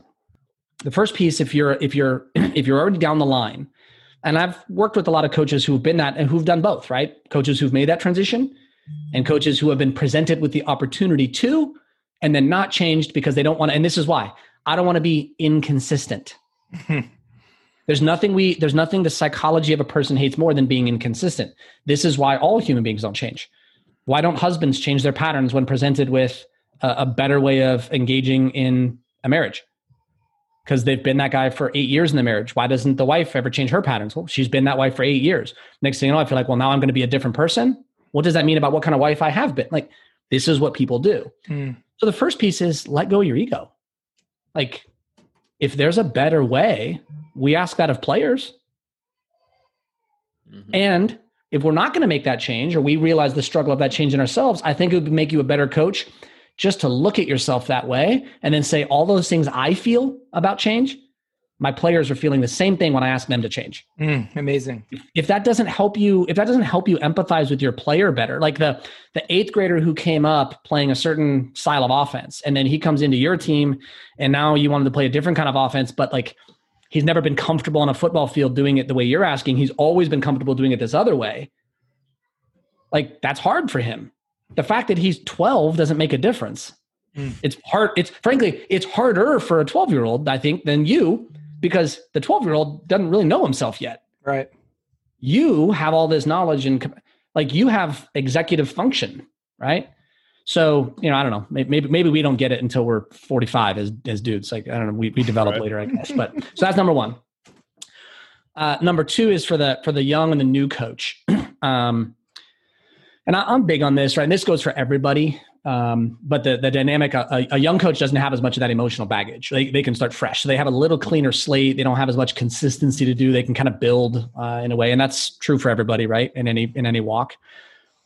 the first piece if you're if you're if you're already down the line and i've worked with a lot of coaches who've been that and who've done both right coaches who've made that transition and coaches who have been presented with the opportunity to and then not changed because they don't want to and this is why i don't want to be inconsistent there's nothing we there's nothing the psychology of a person hates more than being inconsistent this is why all human beings don't change why don't husbands change their patterns when presented with a, a better way of engaging in a marriage? Because they've been that guy for eight years in the marriage. Why doesn't the wife ever change her patterns? Well, she's been that wife for eight years. Next thing you know, I feel like, well, now I'm going to be a different person. What does that mean about what kind of wife I have been? Like, this is what people do. Mm. So the first piece is let go of your ego. Like, if there's a better way, we ask that of players. Mm-hmm. And if we're not going to make that change or we realize the struggle of that change in ourselves, I think it would make you a better coach just to look at yourself that way and then say all those things I feel about change. My players are feeling the same thing when I ask them to change. Mm, amazing. If, if that doesn't help you, if that doesn't help you empathize with your player better, like the the eighth grader who came up playing a certain style of offense, and then he comes into your team, and now you want him to play a different kind of offense, but like he's never been comfortable on a football field doing it the way you're asking. He's always been comfortable doing it this other way. Like that's hard for him. The fact that he's 12 doesn't make a difference. Mm. It's hard. It's frankly, it's harder for a 12 year old, I think, than you because the 12 year old doesn't really know himself yet. Right. You have all this knowledge and like you have executive function, right? So you know, I don't know. Maybe maybe we don't get it until we're 45 as as dudes. Like I don't know. We we develop right. later, I guess. But so that's number one. Uh, number two is for the for the young and the new coach. um, and I, am big on this, right? And this goes for everybody. Um, but the the dynamic, a, a, young coach doesn't have as much of that emotional baggage. They they can start fresh, so they have a little cleaner slate. They don't have as much consistency to do. They can kind of build uh, in a way, and that's true for everybody, right? In any in any walk.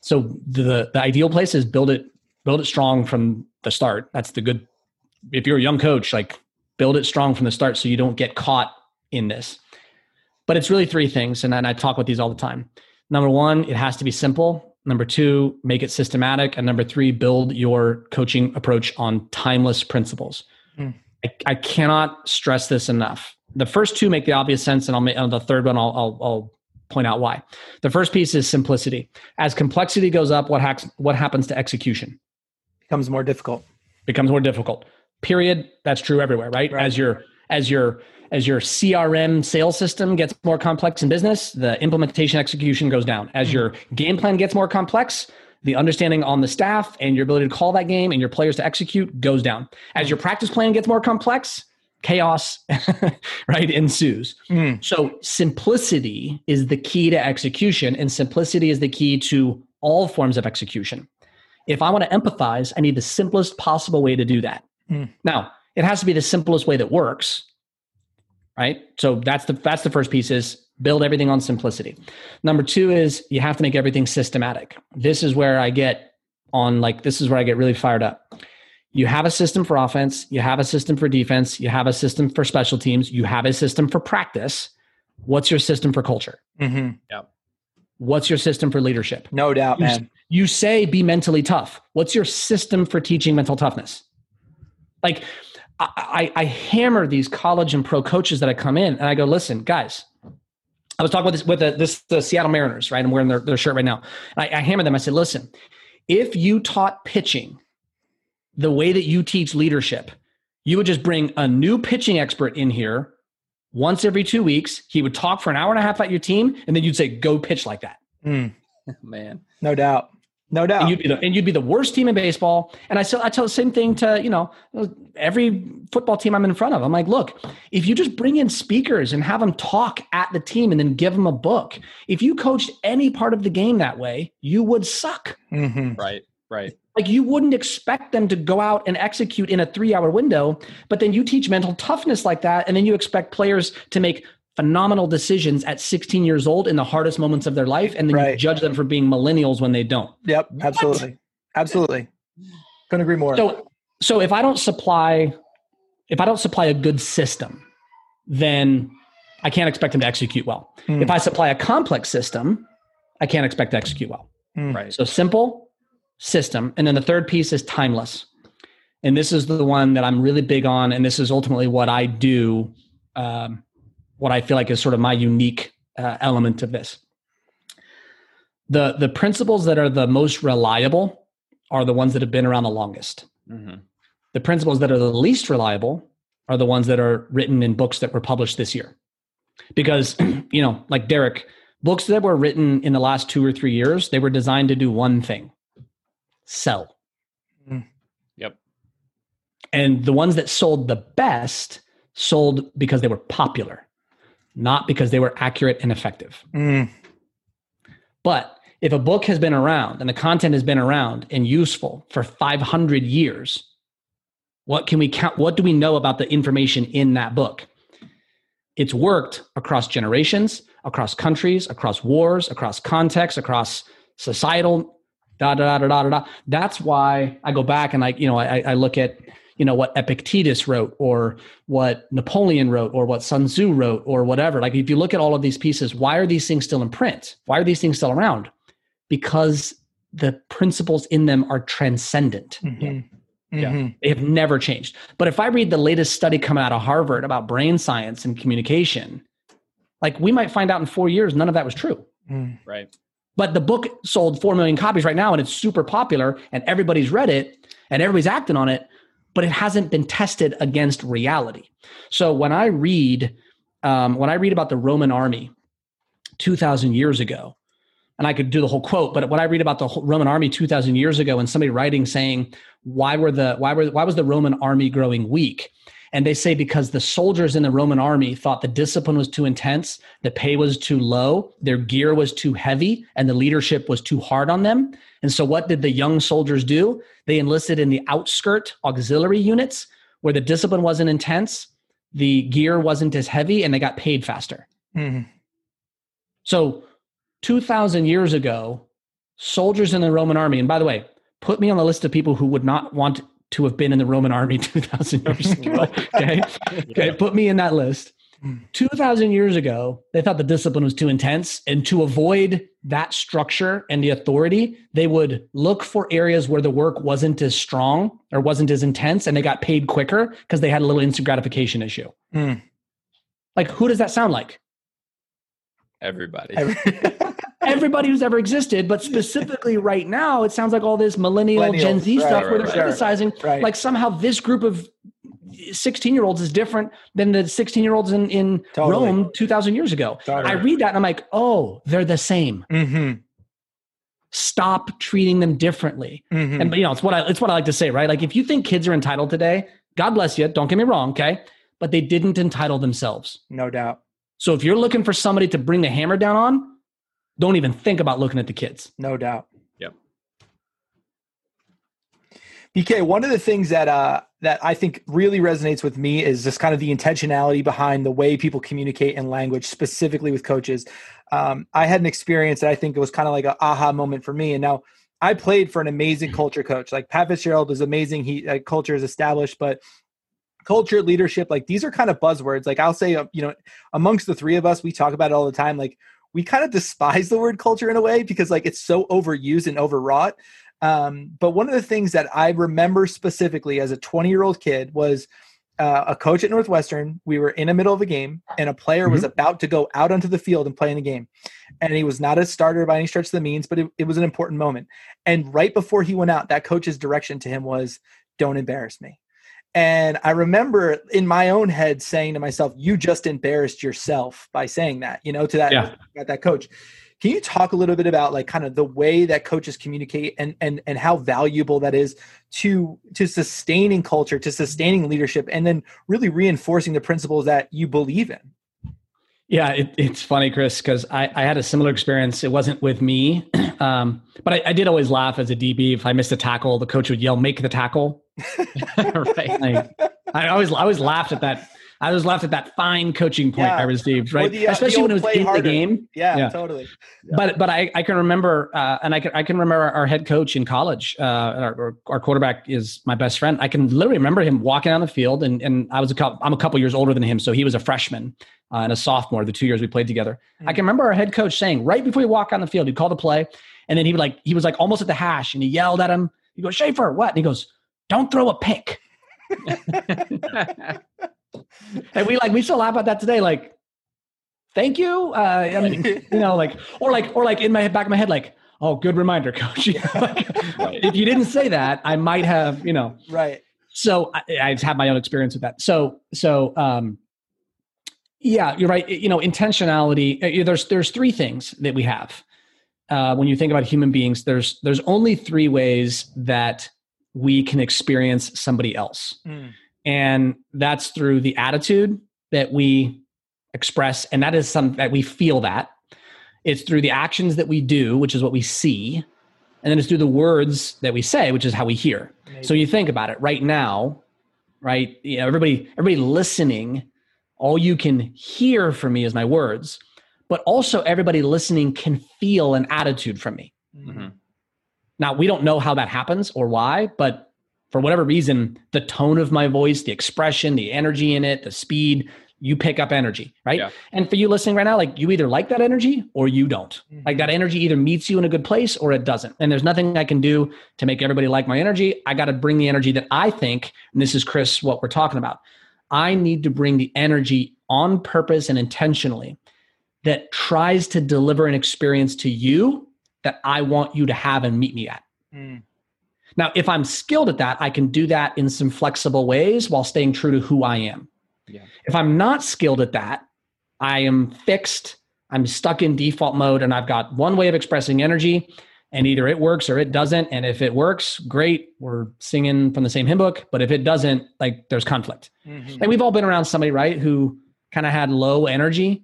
So the the ideal place is build it build it strong from the start. That's the good. If you're a young coach, like build it strong from the start so you don't get caught in this. But it's really three things, and, and I talk about these all the time. Number one, it has to be simple. Number two, make it systematic. And number three, build your coaching approach on timeless principles. Mm. I, I, cannot stress this enough. The first two make the obvious sense, and I'll make on the third one. I'll, I'll, I'll point out why. The first piece is simplicity. As complexity goes up, what hacks, what happens to execution? becomes more difficult. Becomes more difficult. Period. That's true everywhere, right? right. As your as your as your CRM sales system gets more complex in business, the implementation execution goes down. As mm-hmm. your game plan gets more complex, the understanding on the staff and your ability to call that game and your players to execute goes down. As mm. your practice plan gets more complex, chaos right ensues. Mm. So simplicity is the key to execution and simplicity is the key to all forms of execution. If I want to empathize, I need the simplest possible way to do that. Mm. Now, it has to be the simplest way that works, right? So that's the that's the first piece is build everything on simplicity. Number 2 is you have to make everything systematic. This is where I get on like this is where I get really fired up. You have a system for offense, you have a system for defense, you have a system for special teams, you have a system for practice. What's your system for culture? Mm-hmm. Yeah. What's your system for leadership? No doubt, you, man. You say be mentally tough. What's your system for teaching mental toughness? Like, I, I, I hammer these college and pro coaches that I come in and I go, listen, guys, I was talking with this with the, this the Seattle Mariners, right? I'm wearing their, their shirt right now. I, I hammered them. I said, listen, if you taught pitching the way that you teach leadership, you would just bring a new pitching expert in here once every two weeks. He would talk for an hour and a half at your team, and then you'd say, "Go pitch like that." Mm. Man, no doubt. No doubt. And you'd be the and you'd be the worst team in baseball. And I still I tell the same thing to, you know, every football team I'm in front of. I'm like, look, if you just bring in speakers and have them talk at the team and then give them a book, if you coached any part of the game that way, you would suck. Mm-hmm. Right. Right. Like you wouldn't expect them to go out and execute in a three hour window, but then you teach mental toughness like that. And then you expect players to make phenomenal decisions at 16 years old in the hardest moments of their life. And then right. you judge them for being millennials when they don't. Yep. Absolutely. What? Absolutely. Couldn't agree more. So, so if I don't supply, if I don't supply a good system, then I can't expect them to execute well. Mm. If I supply a complex system, I can't expect to execute well. Mm. Right. So simple, system. And then the third piece is timeless. And this is the one that I'm really big on. And this is ultimately what I do, um, what I feel like is sort of my unique uh, element of this. The, the principles that are the most reliable are the ones that have been around the longest. Mm-hmm. The principles that are the least reliable are the ones that are written in books that were published this year. Because, you know, like Derek, books that were written in the last two or three years, they were designed to do one thing sell. Mm. Yep. And the ones that sold the best sold because they were popular, not because they were accurate and effective. Mm. But if a book has been around and the content has been around and useful for 500 years, what can we count? What do we know about the information in that book? It's worked across generations, across countries, across wars, across contexts, across societal da da da da da da. That's why I go back and I, you know, I, I look at, you know, what Epictetus wrote, or what Napoleon wrote, or what Sun Tzu wrote, or whatever. Like, if you look at all of these pieces, why are these things still in print? Why are these things still around? Because the principles in them are transcendent. Mm-hmm. Yeah. Mm-hmm. They have never changed. But if I read the latest study coming out of Harvard about brain science and communication, like we might find out in four years, none of that was true. Mm. Right. But the book sold 4 million copies right now and it's super popular and everybody's read it and everybody's acting on it, but it hasn't been tested against reality. So when I read, um, when I read about the Roman army 2000 years ago, and I could do the whole quote, but when I read about the Roman army 2000 years ago and somebody writing saying, why were the, why were, why was the Roman army growing weak? And they say because the soldiers in the Roman army thought the discipline was too intense, the pay was too low, their gear was too heavy, and the leadership was too hard on them. And so, what did the young soldiers do? They enlisted in the outskirt auxiliary units where the discipline wasn't intense, the gear wasn't as heavy, and they got paid faster. Mm-hmm. So, 2,000 years ago, soldiers in the Roman army, and by the way, put me on the list of people who would not want to have been in the Roman army 2,000 years ago. Okay. Okay. Put me in that list. Hmm. 2,000 years ago, they thought the discipline was too intense. And to avoid that structure and the authority, they would look for areas where the work wasn't as strong or wasn't as intense and they got paid quicker because they had a little instant gratification issue. Mm. Like, who does that sound like? Everybody. everybody who's ever existed, but specifically right now, it sounds like all this millennial Gen Z right, stuff right, where they're right, criticizing like somehow this group of 16 year olds is different than the 16 year olds in, in totally. Rome 2000 years ago. Totally. I read that and I'm like, oh, they're the same. Mm-hmm. Stop treating them differently. Mm-hmm. And you know, it's what I it's what I like to say, right? Like if you think kids are entitled today, God bless you. Don't get me wrong, okay? But they didn't entitle themselves. No doubt. So if you're looking for somebody to bring the hammer down on, don't even think about looking at the kids. No doubt. Yep. BK, one of the things that uh, that I think really resonates with me is just kind of the intentionality behind the way people communicate in language, specifically with coaches. Um, I had an experience that I think it was kind of like an aha moment for me, and now I played for an amazing culture coach. Like Pat Fitzgerald is amazing. He uh, culture is established, but culture, leadership, like these are kind of buzzwords. Like I'll say, uh, you know, amongst the three of us, we talk about it all the time. Like we kind of despise the word culture in a way because like it's so overused and overwrought. Um, but one of the things that I remember specifically as a 20 year old kid was uh, a coach at Northwestern. We were in the middle of a game, and a player mm-hmm. was about to go out onto the field and play in the game. And he was not a starter by any stretch of the means, but it, it was an important moment. And right before he went out, that coach's direction to him was, "Don't embarrass me." And I remember in my own head saying to myself, "You just embarrassed yourself by saying that," you know, to that yeah. that coach. Can you talk a little bit about like kind of the way that coaches communicate and and and how valuable that is to to sustaining culture, to sustaining leadership, and then really reinforcing the principles that you believe in? Yeah, it, it's funny, Chris, because I, I, had a similar experience. It wasn't with me, um, but I, I, did always laugh as a DB. If I missed a tackle, the coach would yell, "Make the tackle!" right? Like, I always I always laughed at that. I was laughed at that fine coaching point yeah. I received, right? The, uh, Especially when it was in harder. the game. Yeah, yeah. totally. Yeah. But but I, I can remember, uh, and I can I can remember our, head coach in college. Uh, our, our quarterback is my best friend. I can literally remember him walking on the field, and and I was a couple. I'm a couple years older than him, so he was a freshman uh, and a sophomore. The two years we played together, mm-hmm. I can remember our head coach saying right before he walked on the field, he'd call the play, and then he would like he was like almost at the hash, and he yelled at him. He goes, Schaefer, what? And he goes, don't throw a pick. and we like we still laugh about that today. Like, thank you. Uh, I mean, you know, like or like or like in my back of my head, like, oh, good reminder, coach. like, if you didn't say that, I might have, you know, right. So I, I've had my own experience with that. So so um, yeah, you're right. You know, intentionality. Uh, there's there's three things that we have. Uh, when you think about human beings, there's there's only three ways that we can experience somebody else. Mm. And that's through the attitude that we express, and that is some that we feel that. It's through the actions that we do, which is what we see. And then it's through the words that we say, which is how we hear. So you think about it right now, right? You know, everybody, everybody listening, all you can hear from me is my words, but also everybody listening can feel an attitude from me. Mm-hmm. Now, we don't know how that happens or why, but for whatever reason, the tone of my voice, the expression, the energy in it, the speed, you pick up energy, right? Yeah. And for you listening right now, like you either like that energy or you don't. Mm-hmm. Like that energy either meets you in a good place or it doesn't. And there's nothing I can do to make everybody like my energy. I got to bring the energy that I think, and this is Chris, what we're talking about. I need to bring the energy on purpose and intentionally that tries to deliver an experience to you that I want you to have and meet me at. Mm. Now, if I'm skilled at that, I can do that in some flexible ways while staying true to who I am. Yeah. If I'm not skilled at that, I am fixed I'm stuck in default mode and I've got one way of expressing energy and either it works or it doesn't. And if it works, great, we're singing from the same hymn book. But if it doesn't, like there's conflict. Mm-hmm. And we've all been around somebody, right, who kind of had low energy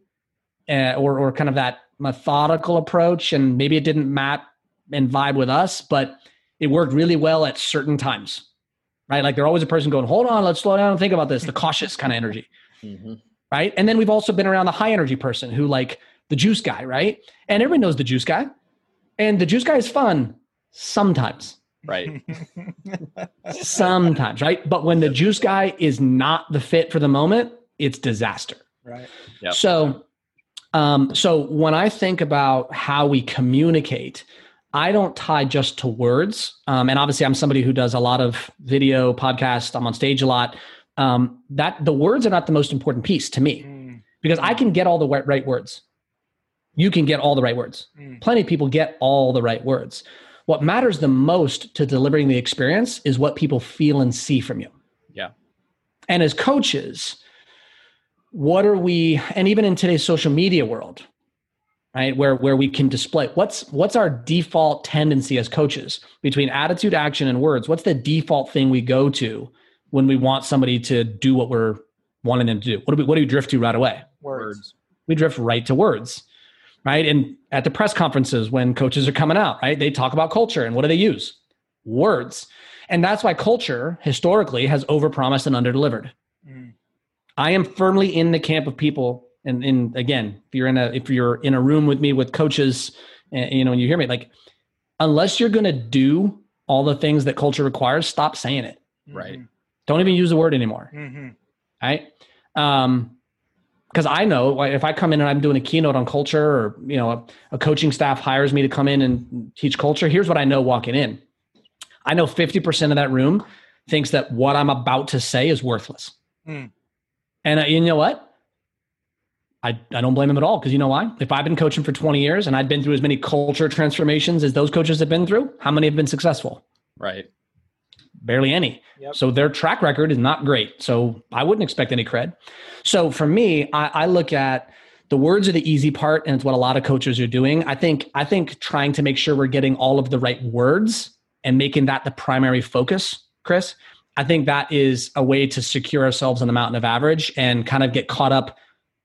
uh, or, or kind of that methodical approach. And maybe it didn't map and vibe with us, but it worked really well at certain times, right? Like there's always a person going, hold on, let's slow down and think about this, the cautious kind of energy. Mm-hmm. Right. And then we've also been around the high energy person who like the juice guy, right? And everyone knows the juice guy and the juice guy is fun sometimes. Right. sometimes, right? But when the juice guy is not the fit for the moment, it's disaster. Right. Yep. So um, so when I think about how we communicate, I don't tie just to words. Um, and obviously, I'm somebody who does a lot of video, podcast. I'm on stage a lot. Um, that the words are not the most important piece to me mm. because I can get all the right, right words you can get all the right words. Mm. Plenty of people get all the right words. What matters the most to delivering the experience is what people feel and see from you. Yeah. And as coaches, what are we and even in today's social media world, right? Where where we can display what's what's our default tendency as coaches between attitude, action and words? What's the default thing we go to when we want somebody to do what we're wanting them to do? What do we what do we drift to right away? Words. We drift right to words right? And at the press conferences when coaches are coming out, right? They talk about culture and what do they use? Words. And that's why culture historically has overpromised and underdelivered. Mm. I am firmly in the camp of people and in again, if you're in a if you're in a room with me with coaches and you know and you hear me like unless you're going to do all the things that culture requires, stop saying it. Right. Don't even use the word anymore. Mm-hmm. Right? Um because I know if I come in and I'm doing a keynote on culture or you know a, a, coaching staff hires me to come in and teach culture, here's what I know walking in. I know 50% of that room thinks that what I'm about to say is worthless. Mm. And uh, you know what? I, I don't blame them at all because you know why? If I've been coaching for 20 years and I've been through as many culture transformations as those coaches have been through, how many have been successful? Right. Barely any. Yep. So their track record is not great. So I wouldn't expect any cred. So for me, I, I look at the words are the easy part, and it's what a lot of coaches are doing. I think I think trying to make sure we're getting all of the right words and making that the primary focus, Chris. I think that is a way to secure ourselves on the mountain of average and kind of get caught up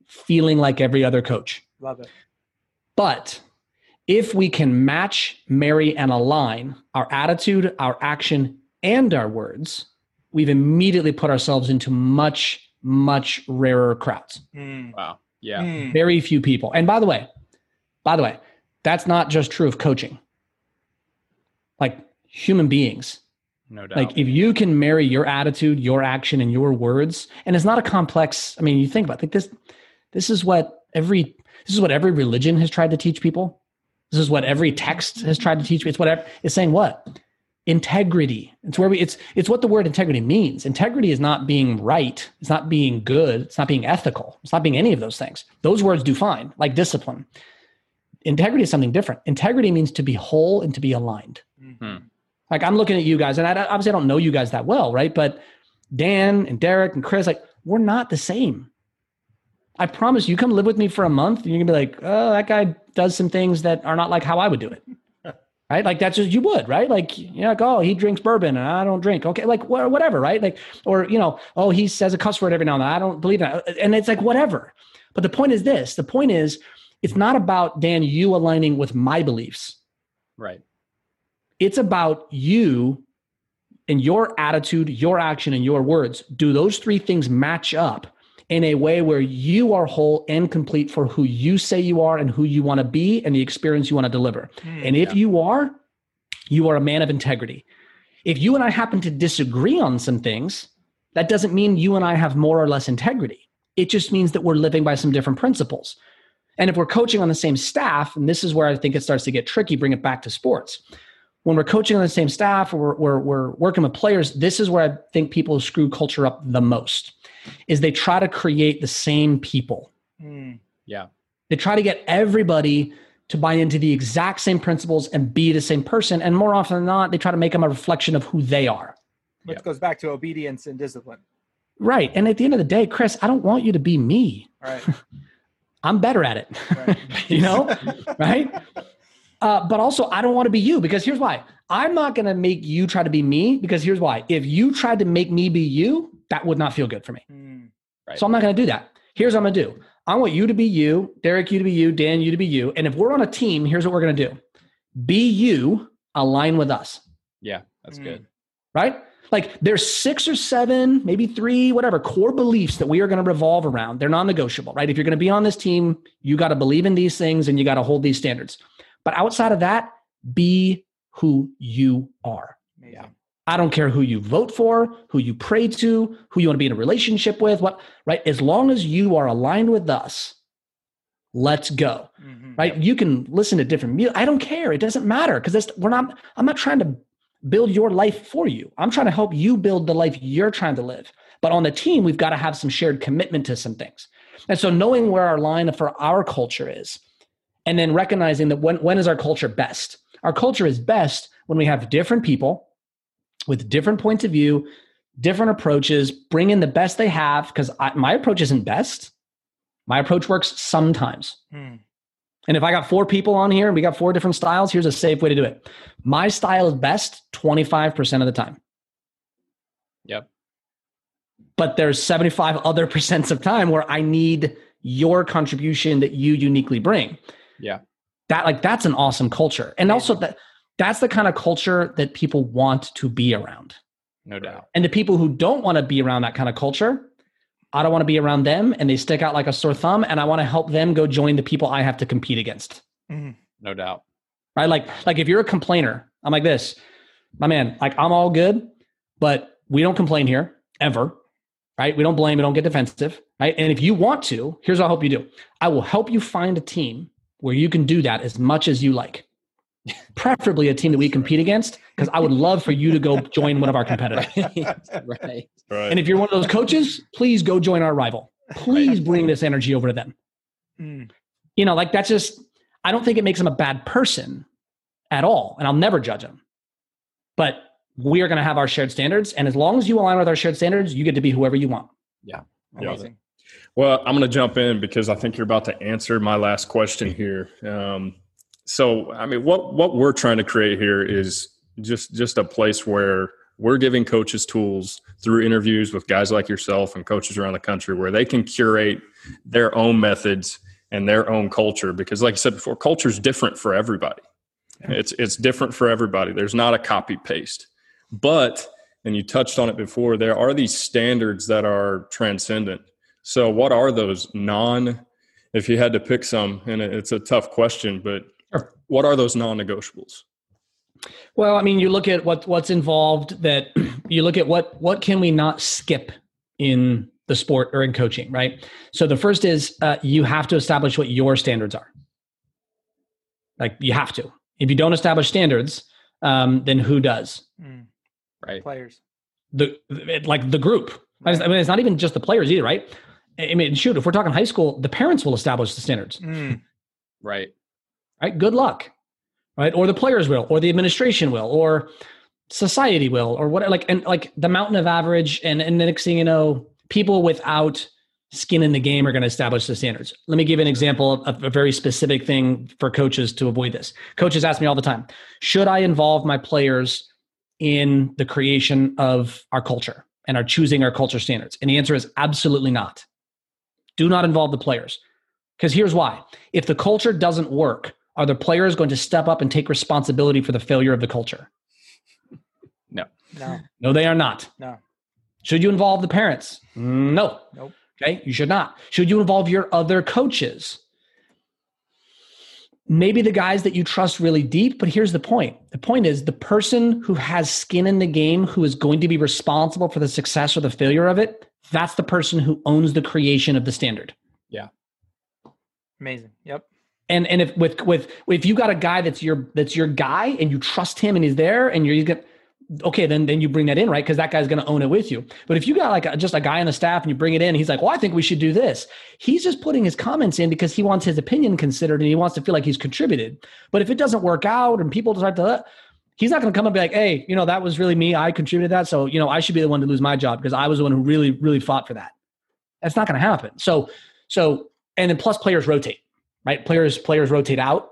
feeling like every other coach. Love it. But if we can match, marry, and align our attitude, our action, and our words, we've immediately put ourselves into much, much rarer crowds. Mm. Wow. Yeah. Mm. Very few people. And by the way, by the way, that's not just true of coaching. Like human beings. No doubt. Like if you can marry your attitude, your action, and your words, and it's not a complex. I mean, you think about it, like this. This is what every this is what every religion has tried to teach people. This is what every text has tried to teach me. It's whatever it's saying. What integrity. It's where we it's it's what the word integrity means. Integrity is not being right. It's not being good. It's not being ethical. It's not being any of those things. Those words do fine like discipline. Integrity is something different. Integrity means to be whole and to be aligned. Mm-hmm. like i'm looking at you guys and I, obviously i don't know you guys that well right? But dan and derek and chris like we're not the same. I promise you come live with me for a month and you're gonna be like oh that guy does some things that are not like how i would do it right? Like that's just you would, right? Like you know, like, oh, he drinks bourbon and I don't drink. Okay, like wh- whatever, right? Like or you know, oh, he says a cuss word every now and then. I don't believe that, uh, and it's like whatever. But the point is this: the point is, it's not about Dan you aligning with my beliefs, right? It's about you and your attitude, your action, and your words. Do those three things match up? In a way where you are whole and complete for who you say you are and who you want to be and the experience you want to deliver. Mm, and if yeah. you are, you are a man of integrity. If you and I happen to disagree on some things, that doesn't mean you and I have more or less integrity. It just means that we're living by some different principles. And if we're coaching on the same staff, and this is where I think it starts to get tricky, bring it back to sports. When we're coaching on the same staff or we're, we're, we're working with players, this is where I think people screw culture up the most is they try to create the same people. Mm. Yeah. They try to get everybody to buy into the exact same principles and be the same person. And more often than not, they try to make them a reflection of who they are. Which yeah. goes back to obedience and discipline. Right. And at the end of the day, Chris, I don't want you to be me. Right. I'm better at it. Right. you know, right? Uh, but also, I don't want to be you because here's why. I'm not going to make you try to be me because here's why. If you tried to make me be you, that would not feel good for me. Mm, right. So I'm not going to do that. Here's what I'm going to do. I want you to be you, Derek, you to be you, Dan, you to be you. And if we're on a team, here's what we're going to do be you, align with us. Yeah, that's mm. good. Right? Like there's six or seven, maybe three, whatever core beliefs that we are going to revolve around. They're non negotiable, right? If you're going to be on this team, you got to believe in these things and you got to hold these standards. But outside of that, be who you are. Yeah. I don't care who you vote for, who you pray to, who you want to be in a relationship with, what, right? As long as you are aligned with us, let's go. Mm-hmm. Right? You can listen to different music. I don't care. It doesn't matter because we're not, I'm not trying to build your life for you. I'm trying to help you build the life you're trying to live. But on the team, we've got to have some shared commitment to some things. And so knowing where our line for our culture is, and then recognizing that when, when is our culture best? Our culture is best when we have different people with different points of view, different approaches, bring in the best they have. Because my approach isn't best. My approach works sometimes. Hmm. And if I got four people on here and we got four different styles, here's a safe way to do it. My style is best 25% of the time. Yep. But there's 75 other percents of time where I need your contribution that you uniquely bring. Yeah. That like that's an awesome culture. And also that that's the kind of culture that people want to be around. No doubt. And the people who don't want to be around that kind of culture, I don't want to be around them and they stick out like a sore thumb and I want to help them go join the people I have to compete against. Mm-hmm. No doubt. Right? Like like if you're a complainer, I'm like this. My man, like I'm all good, but we don't complain here ever. Right? We don't blame, we don't get defensive, right? And if you want to, here's what I hope you do. I will help you find a team where you can do that as much as you like preferably a team that we compete against, because I would love for you to go join one of our competitors. right. right. And if you're one of those coaches, please go join our rival. Please bring this energy over to them. Mm. You know, like that's just, I don't think it makes him a bad person at all. And I'll never judge him. But we are going to have our shared standards. And as long as you align with our shared standards, you get to be whoever you want. Yeah. Amazing. Well, I'm going to jump in because I think you're about to answer my last question here. Um, so i mean what what we're trying to create here is just just a place where we're giving coaches tools through interviews with guys like yourself and coaches around the country where they can curate their own methods and their own culture. Because like i said before culture is different for everybody. It's it's different for everybody. There's not a copy paste but and you touched on it before there are these standards that are transcendent. So what are those? Non if you had to pick some and it's a tough question but. What are those non-negotiables? Well, I mean, you look at what what's involved. That you look at what what can we not skip in the sport or in coaching, right? So the first is uh, you have to establish what your standards are. Like you have to. If you don't establish standards, um, then who does? Mm. Right. Players. The like the group. Right. I mean, it's not even just the players either, right? I mean, shoot, if we're talking high school, the parents will establish the standards. Mm. Right right? Good luck, right? Or the players will, or the administration will, or society will, or what? Like and like the mountain of average, and and the next thing you know, people without skin in the game are going to establish the standards. Let me give an example of a very specific thing for coaches to avoid this. Coaches ask me all the time, should I involve my players in the creation of our culture and are choosing our culture standards? And the answer is absolutely not. Do not involve the players. Because here's why. If the culture doesn't work, are the players going to step up and take responsibility for the failure of the culture? No. No. No, they are not. No. Should you involve the parents? Mm. No. Nope. Okay, you should not. Should you involve your other coaches? Maybe the guys that you trust really deep, but here's the point. The point is the person who has skin in the game, who is going to be responsible for the success or the failure of it, that's the person who owns the creation of the standard. Yeah. Amazing. Yep and and if with with if you got a guy that's your that's your guy and you trust him and he's there and you're he's gonna okay then then you bring that in right? Because that guy's to own it with you. But if you got like a, just a guy on the staff and you bring it in he's like well i think we should do this. He's just putting his comments in because he wants his opinion considered and he wants to feel like he's contributed. But if it doesn't work out and people start to he's not going to come and be like hey you know that was really me. I contributed that. So you know i should be the one to lose my job because i was the one who really really fought for that. That's not going to happen. So so and then plus players rotate, right? Players players rotate out,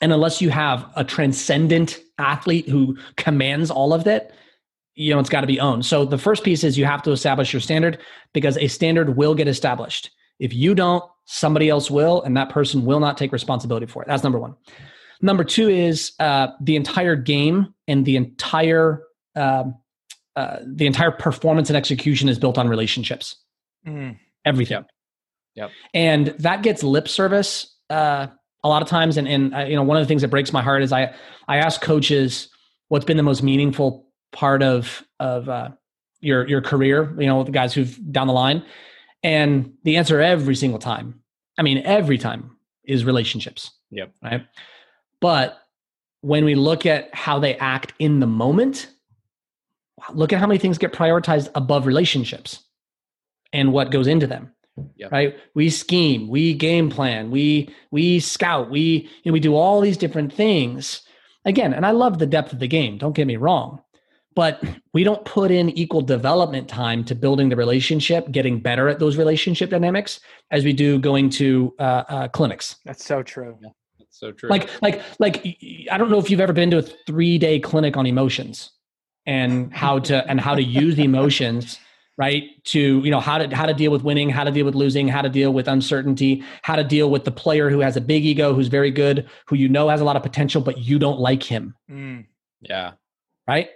and unless you have a transcendent athlete who commands all of that, you know it's got to be owned. So the first piece is you have to establish your standard because a standard will get established. If you don't, somebody else will, and that person will not take responsibility for it. That's number one. Number two is uh, the entire game and the entire um, uh, the entire performance and execution is built on relationships. Mm. Everything. Yep. And that gets lip service uh, a lot of times. And, and uh, you know, one of the things that breaks my heart is I I ask coaches what's been the most meaningful part of of uh, your your career. You know, the guys who've down the line, and the answer every single time, I mean, every time is relationships. Yep. Right. But when we look at how they act in the moment, look at how many things get prioritized above relationships and what goes into them. Yep. Right? We scheme, we game plan, we we scout, we you know, we do all these different things. Again, and I love the depth of the game, don't get me wrong. But we don't put in equal development time to building the relationship, getting better at those relationship dynamics as we do going to uh, uh, clinics. That's so true. Yeah, that's so true. Like, like, like, I don't know if you've ever been to a three day clinic on emotions and how to and how to use the emotions right to you know how to how to deal with winning how to deal with losing how to deal with uncertainty how to deal with the player who has a big ego who's very good who you know has a lot of potential but you don't like him. Mm. yeah. Right?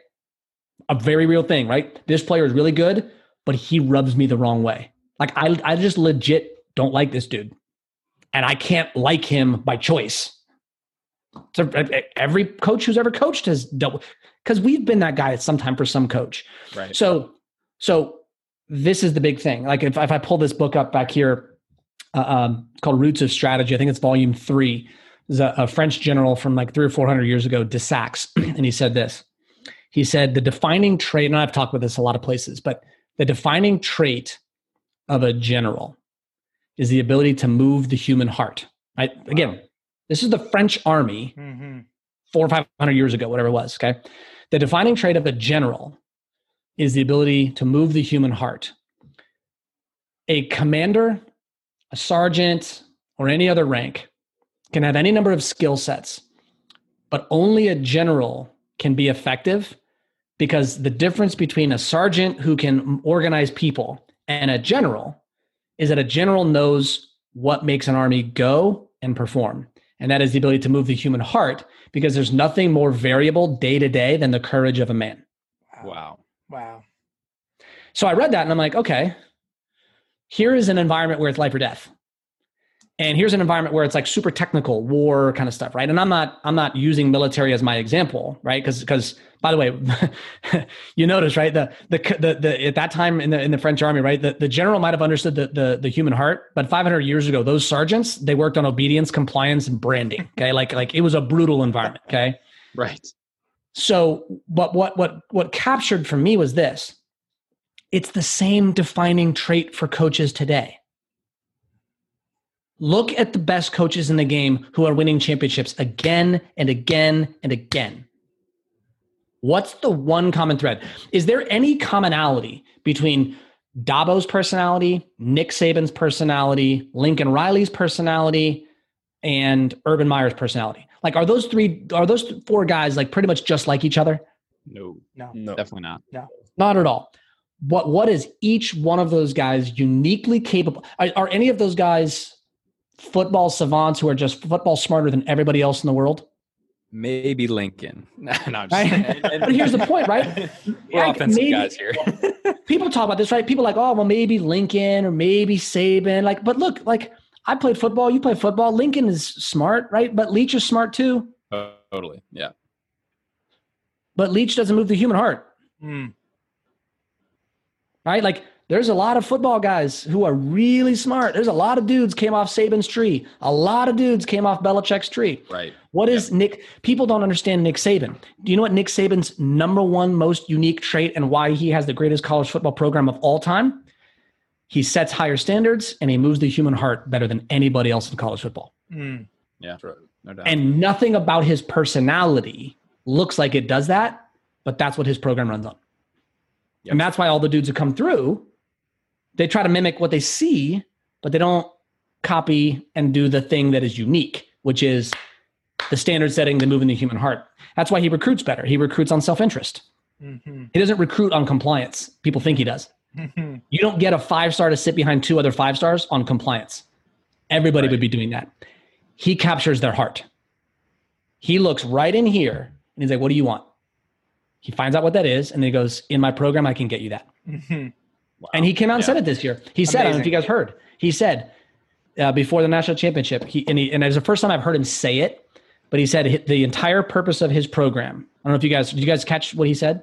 A very real thing right? This player is really good but he rubs me the wrong way. Like i i just legit don't like this dude. And i can't like him by choice. So every coach who's ever coached has dealt because we've been that guy at some time for some coach. Right. So, so this is the big thing. Like if, if I pull this book up back here, uh, um, it's called Roots of Strategy. I think it's volume three. There's a, a French general from like three or 400 years ago, de Saxe, and he said this. He said, the defining trait, and I've talked about this a lot of places, but the defining trait of a general is the ability to move the human heart. Right? Again, this is the French army mm-hmm. four or 500 years ago, whatever it was. Okay. The defining trait of a general is the ability to move the human heart. A commander, a sergeant, or any other rank can have any number of skill sets, but only a general can be effective because the difference between a sergeant who can organize people and a general is that a general knows what makes an army go and perform. And that is the ability to move the human heart because there's nothing more variable day to day than the courage of a man. Wow. Wow. So I read that and I'm like, okay, here is an environment where it's life or death. And here's an environment where it's like super technical war kind of stuff, right? And I'm not I'm not using military as my example, right? Because because by the way, you notice, right? The, the the the at that time in the in the French army, right? The, the general might have understood the, the the human heart, but 500 years ago, those sergeants they worked on obedience, compliance, and branding. Okay, like like it was a brutal environment. Okay, right. So, but what what what captured for me was this: it's the same defining trait for coaches today. Look at the best coaches in the game who are winning championships again and again and again. What's the one common thread? Is there any commonality between Dabo's personality, Nick Saban's personality, Lincoln Riley's personality, and Urban Meyer's personality? Like, are those three, are those four guys like pretty much just like each other? No, no, no. definitely not. No, not at all. What What is each one of those guys uniquely capable? Are, are any of those guys football savants who are just football smarter than everybody else in the world? Maybe Lincoln. no, right? but here's the point, right? We're like, offensive maybe, guys here. people talk about this, right? People like, oh, well, maybe Lincoln or maybe Saban. Like, but look, like I played football. You play football. Lincoln is smart, right? But Leach is smart too. totally, yeah. But Leach doesn't move the human heart. Mm. Right? Like there's a lot of football guys who are really smart. There's a lot of dudes came off Saban's tree. A lot of dudes came off Belichick's tree. Right. What is yep. Nick? People don't understand Nick Saban. Do you know what Nick Saban's number one most unique trait and why he has the greatest college football program of all time? He sets higher standards and he moves the human heart better than anybody else in college football. Mm. Yeah, no doubt. And nothing about his personality looks like it does that, but that's what his program runs on. Yep. And that's why all the dudes who come through they try to mimic what they see, but they don't copy and do the thing that is unique, which is the standard setting, the moving the human heart. That's why he recruits better. He recruits on self interest. Mm-hmm. He doesn't recruit on compliance. People think he does. Mm-hmm. You don't get a five star to sit behind two other five stars on compliance. Everybody right. would be doing that. He captures their heart. He looks right in here and he's like, What do you want? He finds out what that is, and then he goes, In my program, I can get you that. Mm-hmm. Wow. And he came out and yeah. said it this year. He said, Amazing. I don't know if you guys heard. He said uh, before the national championship, he and, he and it was the first time I've heard him say it, but he said the entire purpose of his program. I don't know if you guys did you guys catch what he said?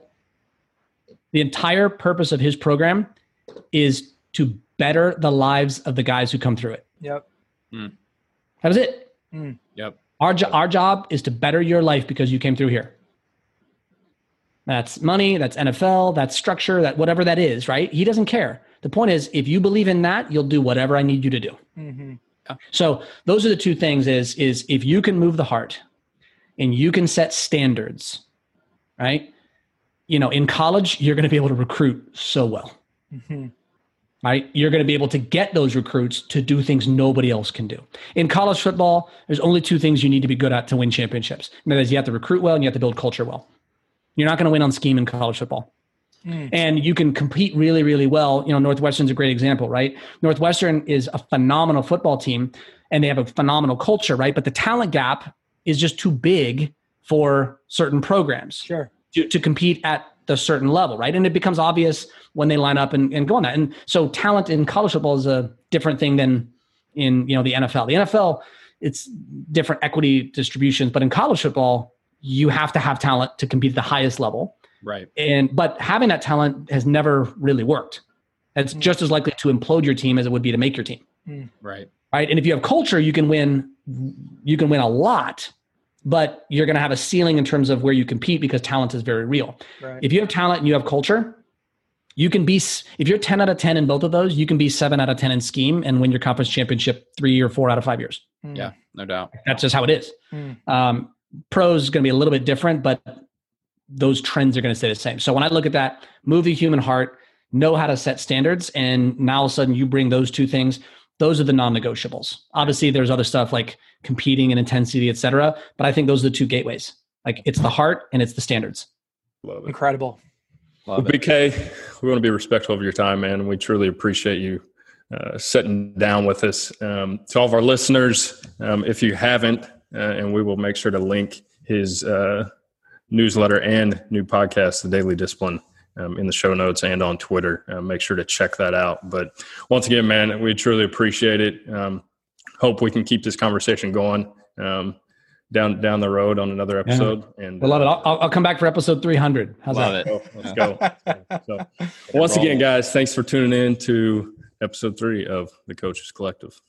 The entire purpose of his program is to better the lives of the guys who come through it. Yep. Mm. That was it. Mm. Yep. Our, jo- our job is to better your life because you came through here. That's money, that's NFL, that's structure, that whatever that is, right? He doesn't care. The point is, if you believe in that, you'll do whatever I need you to do. Mm-hmm. So those are the two things: is is if you can move the heart, and you can set standards, right? You know, in college, you're going to be able to recruit so well, mm-hmm. right? You're going to be able to get those recruits to do things nobody else can do. In college football, there's only two things you need to be good at to win championships. And that is you have to recruit well and you have to build culture well. You're not going to win on scheme in college football. Mm. And you can compete really, really well. You know, Northwestern's a great example, right? Northwestern is a phenomenal football team and they have a phenomenal culture, right? But the talent gap is just too big for certain programs sure. To, to compete at the certain level, right? And it becomes obvious when they line up and, and go on that. And so talent in college football is a different thing than in, you know, the NFL. The NFL, it's different equity distributions, but in college football, you have to have talent to compete at the highest level. Right. And but having that talent has never really worked. It's mm. just as likely to implode your team as it would be to make your team. Mm. Right. Right. And if you have culture, you can win you can win a lot, but you're going to have a ceiling in terms of where you compete because talent is very real. Right. If you have talent and you have culture, you can be if you're 10 out of 10 in both of those, you can be 7 out of 10 in scheme and win your conference championship 3 or 4 out of 5 years. Mm. Yeah, no doubt. That's just how it is. Mm. Um, pros is going to be a little bit different, but those trends are going to stay the same. So when I look at that, move the human heart, know how to set standards, and now all of a sudden you bring those two things. Those are the non-negotiables. Obviously, there's other stuff like competing and intensity, et cetera. But I think those are the two gateways. Like it's the heart and it's the standards. Love it. Incredible. Love well, BK, we want to be respectful of your time, man. We truly appreciate you uh, sitting down with us. Um, to all of our listeners, um, if you haven't, uh, and we will make sure to link his uh, newsletter and new podcast, The Daily Discipline, um, in the show notes and on Twitter. Uh, make sure to check that out. But once again, man, we truly appreciate it. Um, hope we can keep this conversation going um, down down the road on another episode. Yeah. And I love it. Uh, I'll, I'll, come back for episode 300. How's love that? It. let's go. so, once again, guys, thanks for tuning in to episode three of the Coaches Collective.